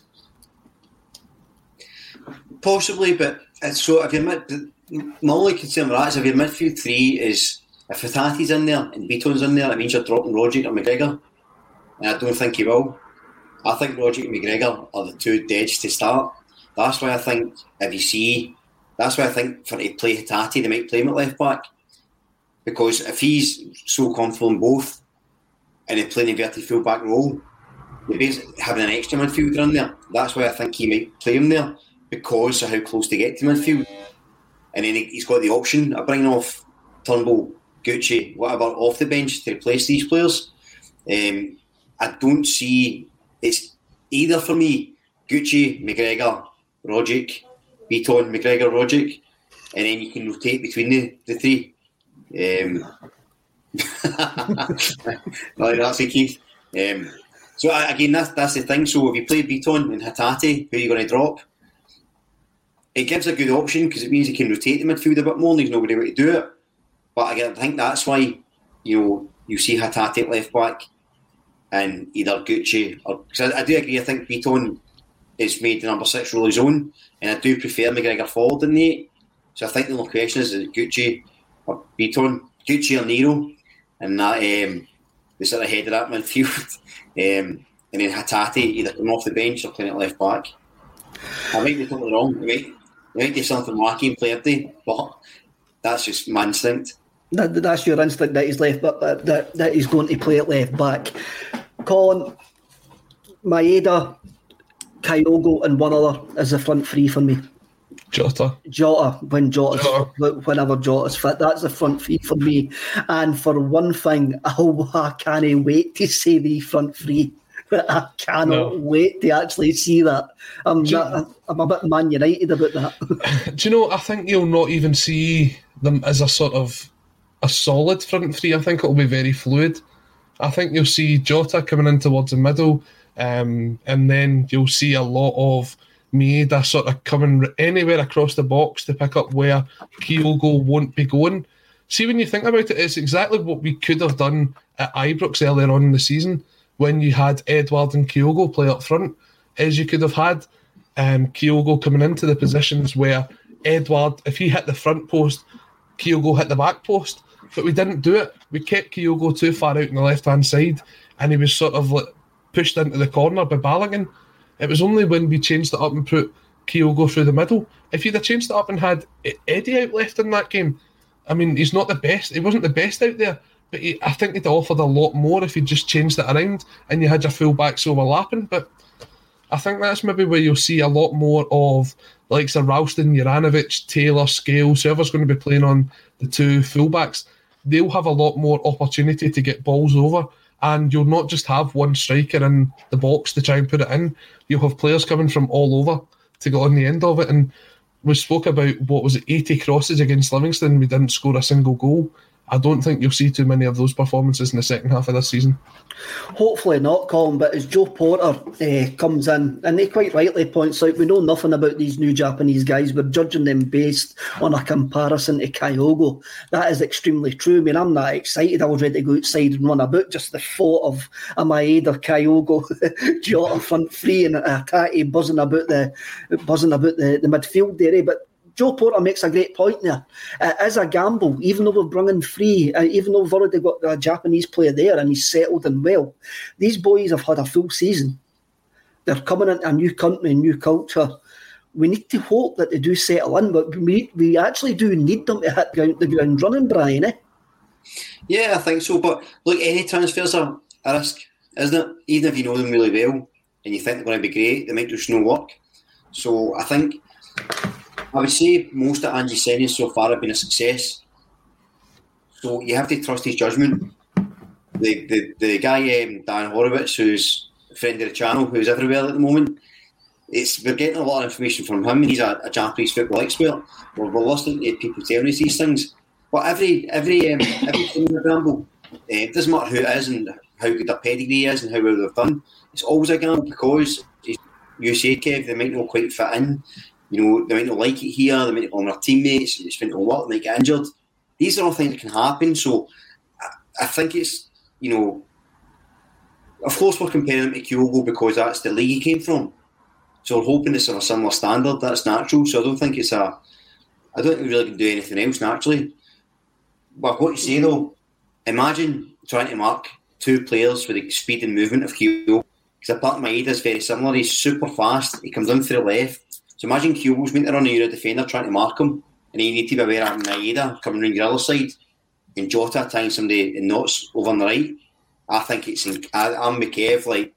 Possibly, but so if you mid, my only concern with that is if your midfield three is if Hatate's in there and Bitton's in there, it means you're dropping Rogic and McGregor. And I don't think he will. I think Rogic and McGregor are the two deads to start. That's why I think if you see, that's why I think for to play Hatate, they might play him at left back. Because if he's so comfortable in both and he play an inverted full back role, having an extra midfielder in there. That's why I think he might play him there because of how close they get to midfield. And then he's got the option of bringing off Turnbull, Gucci, whatever, off the bench to replace these players. Um, I don't see it's either for me Gucci, McGregor, Rogic, Bitton, McGregor, Rogic, and then you can rotate between the, the three. Um, [laughs] that's it, Keith. Um, so again, that's that's the thing. So if you play Bitton and Hatate, who are you going to drop? It gives a good option because it means he can rotate the midfield a bit more. and There's nobody able to do it. But again, I think that's why you know you see Hatate at left back and either Gucci or because I, I, do agree. I think Bitton is made the number six role his own, and I do prefer McGregor forward than the eight. So I think the only question is, is Gucci or Bitton, Gucci or Nero, and that um, the sort of head of that midfield. [laughs] um, and then Hatate either come off the bench or playing at left back. I might be totally wrong. I might, I might do something wacky and play day, but that's just my instinct.
That, that's your instinct that he's left, but that, that, that he's going to play at left back. Colin, Maeda, Kyogo, and one other is the front three for me.
Jota.
Jota, when Jota, Jota. whenever Jota's fit, that's the front three for me. And for one thing, [laughs] oh, I can't wait to see the front three. [laughs] I cannot no. wait to actually see that. I'm, not, I'm a bit Man United about that. [laughs]
Do you know? I think you'll not even see them as a sort of a solid front three. I think it'll be very fluid. I think you'll see Jota coming in towards the middle, um, and then you'll see a lot of Maeda sort of coming anywhere across the box to pick up where Kyogo won't be going. See, when you think about it, it's exactly what we could have done at Ibrox earlier on in the season when you had Edouard and Kyogo play up front, is you could have had um, Kyogo coming into the positions where Edouard, if he hit the front post, Kyogo hit the back post. But we didn't do it. We kept Kyogo too far out on the left hand side, and he was sort of like pushed into the corner by Balogun. It was only when we changed it up and put Kyogo through the middle. If you'd have changed it up and had Eddie out left in that game, I mean, he's not the best. He wasn't the best out there, but he, I think he'd offered a lot more if he just changed it around and you had your fullbacks overlapping. But I think that's maybe where you'll see a lot more of like Sir Ralston, Juranovic, Taylor, Scales, whoever's going to be playing on the two fullbacks. They'll have a lot more opportunity to get balls over and you'll not just have one striker in the box to try and put it in. You'll have players coming from all over to get on the end of it. And we spoke about what was it, 80 crosses against Livingston. We didn't score a single goal. I don't think you'll see too many of those performances in the second half of this season.
Hopefully not, Colin. But as Joe Porter uh, comes in, and he quite rightly points out, we know nothing about these new Japanese guys. We're judging them based on a comparison to Kyogo. That is extremely true. I mean, I'm not excited. I was ready to go outside and run about. Just the thought of a Maeda, Kyogo, [laughs] Jota front free and a Hatate buzzing about the buzzing about the, the midfield there. But Joe Porter makes a great point there. Uh, as a gamble, even though we've brought three, uh, even though we've already got a Japanese player there and he's settled and well, these boys have had a full season. They're coming into a new country, new culture. We need to hope that they do settle in, but we, we actually do need them to hit ground, the ground running, Brian. Eh?
Yeah, I think so. But look, any transfers are a risk, isn't it? Even if you know them really well and you think they're going to be great, they might just no work. So I think I would say most of Ange signings so far have been a success. So you have to trust his judgment. The the, the guy um, Dan Orlowitz, who's a friend of the channel, who's everywhere at the moment, it's we're getting a lot of information from him. He's a, a Japanese football expert. We're, we're listening to people telling us these things. But every every um, every team gamble, uh, it doesn't matter who it is and how good their pedigree is and how well they've done. It's always a gamble because you say, Kev, they might not quite fit in you know, they might not like it here, they might not their teammates, it's been a lot, they might get injured. These are all things that can happen. So I, I think it's, you know, of course we're comparing him to Kyogo because that's the league he came from. So we're hoping it's on a similar standard. That's natural. So I don't think it's a. I don't think we really can do anything else naturally. But what you say though, imagine trying to mark two players with the speed and movement of Kyogo. Because apart Maeda is very similar. He's super fast. He comes in for the left. So imagine meant to run a defender trying to mark him, and you need to be aware of Maeda coming around your other side, and Jota tying somebody in knots over on the right. I think it's. I, I'm McKev. Like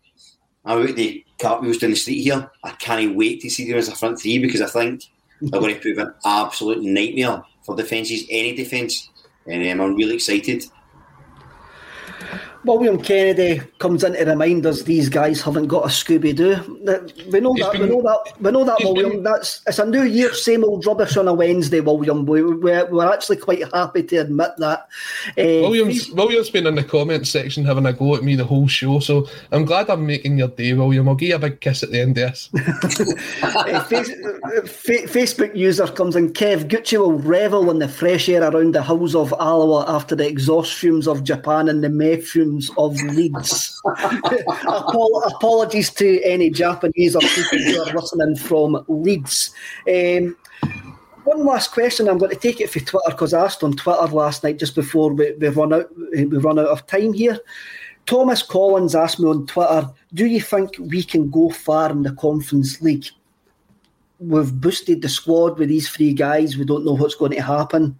I'm out the cartwheels down the street here. I can't wait to see them as a front three because I think they're going to prove an absolute nightmare for defences, any defence, and um, I'm really excited.
William Kennedy comes in to remind us these guys haven't got a Scooby Doo. We know that. Been, we know that. We know that, William. Been, that's it's a new year, same old rubbish on a Wednesday, William. We, we're, we're actually quite happy to admit that.
Uh, William's William's been in the comments section having a go at me the whole show, so I'm glad I'm making your day, William. I'll give you a big kiss at the end of this.
uh, [laughs] face, uh, Facebook user comes in. Kev Gucci will revel in the fresh air around the hills of Alloa after the exhaust fumes of Japan and the meth fumes of Leeds. [laughs] apologies to any Japanese or people who are listening from Leeds. Um, one last question. I'm going to take it for Twitter because I asked on Twitter last night just before we, we run out we run out of time here. Thomas Collins asked me on Twitter, "Do you think we can go far in the Conference League?" We've boosted the squad with these three guys. We don't know what's going to happen.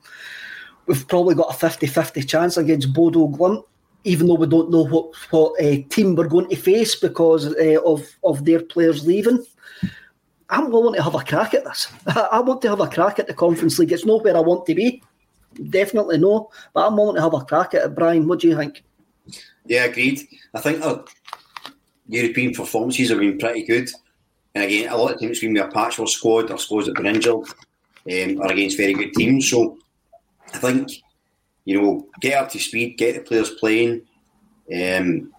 We've probably got a 50 50 chance against Bodo Glimt even though we don't know what what uh, team we're going to face because uh, of of their players leaving. I'm willing to have a crack at this. [laughs] I want to have a crack at the Conference League. It's not where I want to be, definitely no. But I'm willing to have a crack at it. Brian, what do you think?
Yeah, agreed. I think our European performances have been pretty good. And again, a lot of teams been with a patchwork squad or squads that have been injured um, are against very good teams. So I think you know, get up to speed, get the players playing, um,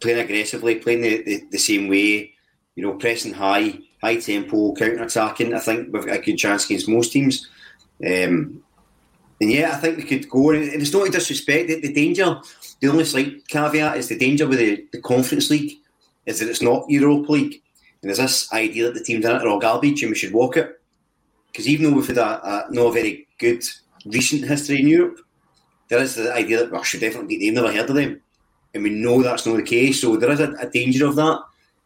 playing aggressively, playing the, the, the, same way, you know, pressing high, high tempo, counter attacking. I think we've got a good chance against most teams. Um, and yeah, I think we could go. And it's not to disrespect the, the danger. The only slight caveat is the danger with the, the Conference League is that it's not Europa League. And there's this idea that the teams in it are all garbage and we should walk it. Because even though we've had a, a not a very good recent history in Europe, there is the idea that we should definitely beat them, never heard of them. And we know that's not the case. So there is a, a danger of that.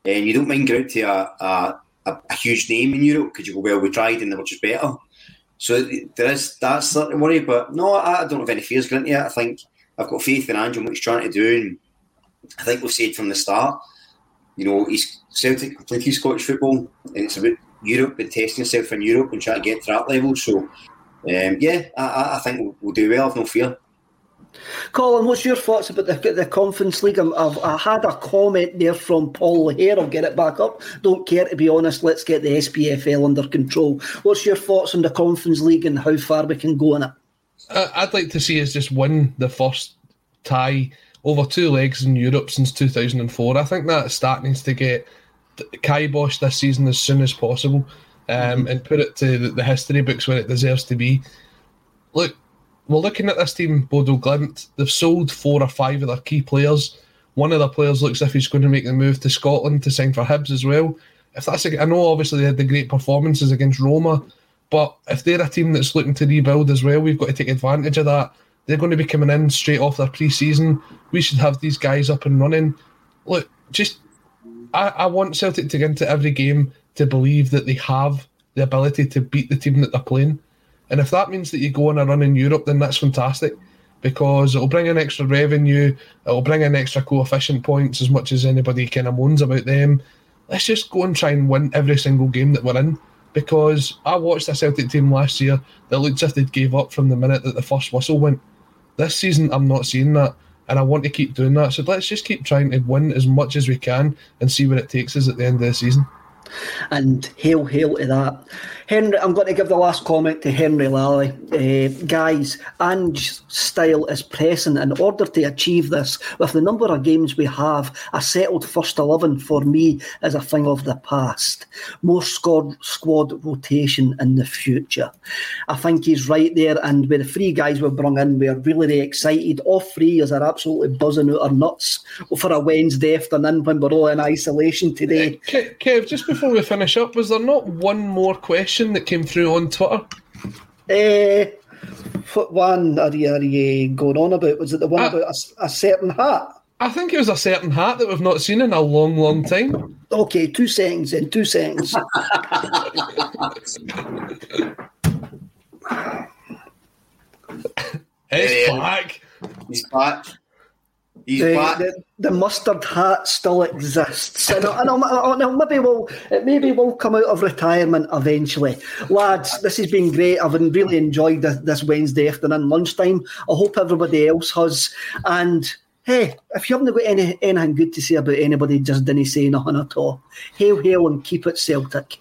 And you don't mind going out to a, a, a huge name in Europe because you go, well, we tried and they were just better. So there is that of worry. But no, I don't have any fears going into it. I think I've got faith in Angel what he's trying to do. And I think we've said from the start, you know, he's Celtic completely Scottish football and it's about Europe and testing yourself in Europe and trying to get to that level. So, um, yeah, I, I think we'll, we'll do well. I've no fear.
Colin, what's your thoughts about the, the Conference League? I've, i had a comment there from Paul here. I'll get it back up. Don't care, to be honest. Let's get the SPFL under control. What's your thoughts on the Conference League and how far we can go in it?
I'd like to see us just win the first tie over two legs in Europe since 2004. I think that start needs to get kibosh this season as soon as possible um, mm-hmm. and put it to the, the history books where it deserves to be. Look, we're looking at this team, Bodo Glimt. They've sold four or five of their key players. One of the players looks as if he's going to make the move to Scotland to sign for Hibs as well. If that's, a, I know obviously they had the great performances against Roma, but if they're a team that's looking to rebuild as well, we've got to take advantage of that. They're going to be coming in straight off their pre-season. We should have these guys up and running. Look, just I, I want Celtic to get into every game to believe that they have the ability to beat the team that they're playing. And if that means that you go on a run in Europe, then that's fantastic because it'll bring in extra revenue, it'll bring in extra coefficient points as much as anybody kind of moans about them. Let's just go and try and win every single game that we're in because I watched a Celtic team last year that looked as if they'd gave up from the minute that the first whistle went. This season, I'm not seeing that, and I want to keep doing that. So let's just keep trying to win as much as we can and see where it takes us at the end of the season.
And hail, hail to that. Henry, I'm going to give the last comment to Henry Lally. Uh, guys, Ange's style is pressing. In order to achieve this, with the number of games we have, a settled first 11 for me is a thing of the past. More squad, squad rotation in the future. I think he's right there. And with the three guys we've brought in, we're really excited. All three are absolutely buzzing out our nuts for a Wednesday afternoon when we're all in isolation today.
Kev, just before before we finish up, was there not one more question that came through on Twitter?
Eh, what one are you, are you going on about? Was it the one
Uh,
about a certain hat?
I think it was a certain hat that we've not seen in a long, long time.
Okay, two seconds then, two seconds. [laughs]
It's
Yeah.
back.
He's back. He's
the,
back.
the, the mustard hat still exists, and, and maybe we'll it maybe will come out of retirement eventually, lads. This has been great. I've really enjoyed this, this Wednesday afternoon lunchtime. I hope everybody else has. And hey, if you haven't got any anything good to say about anybody, just didn't say nothing at all. Hail, hail, and keep it Celtic.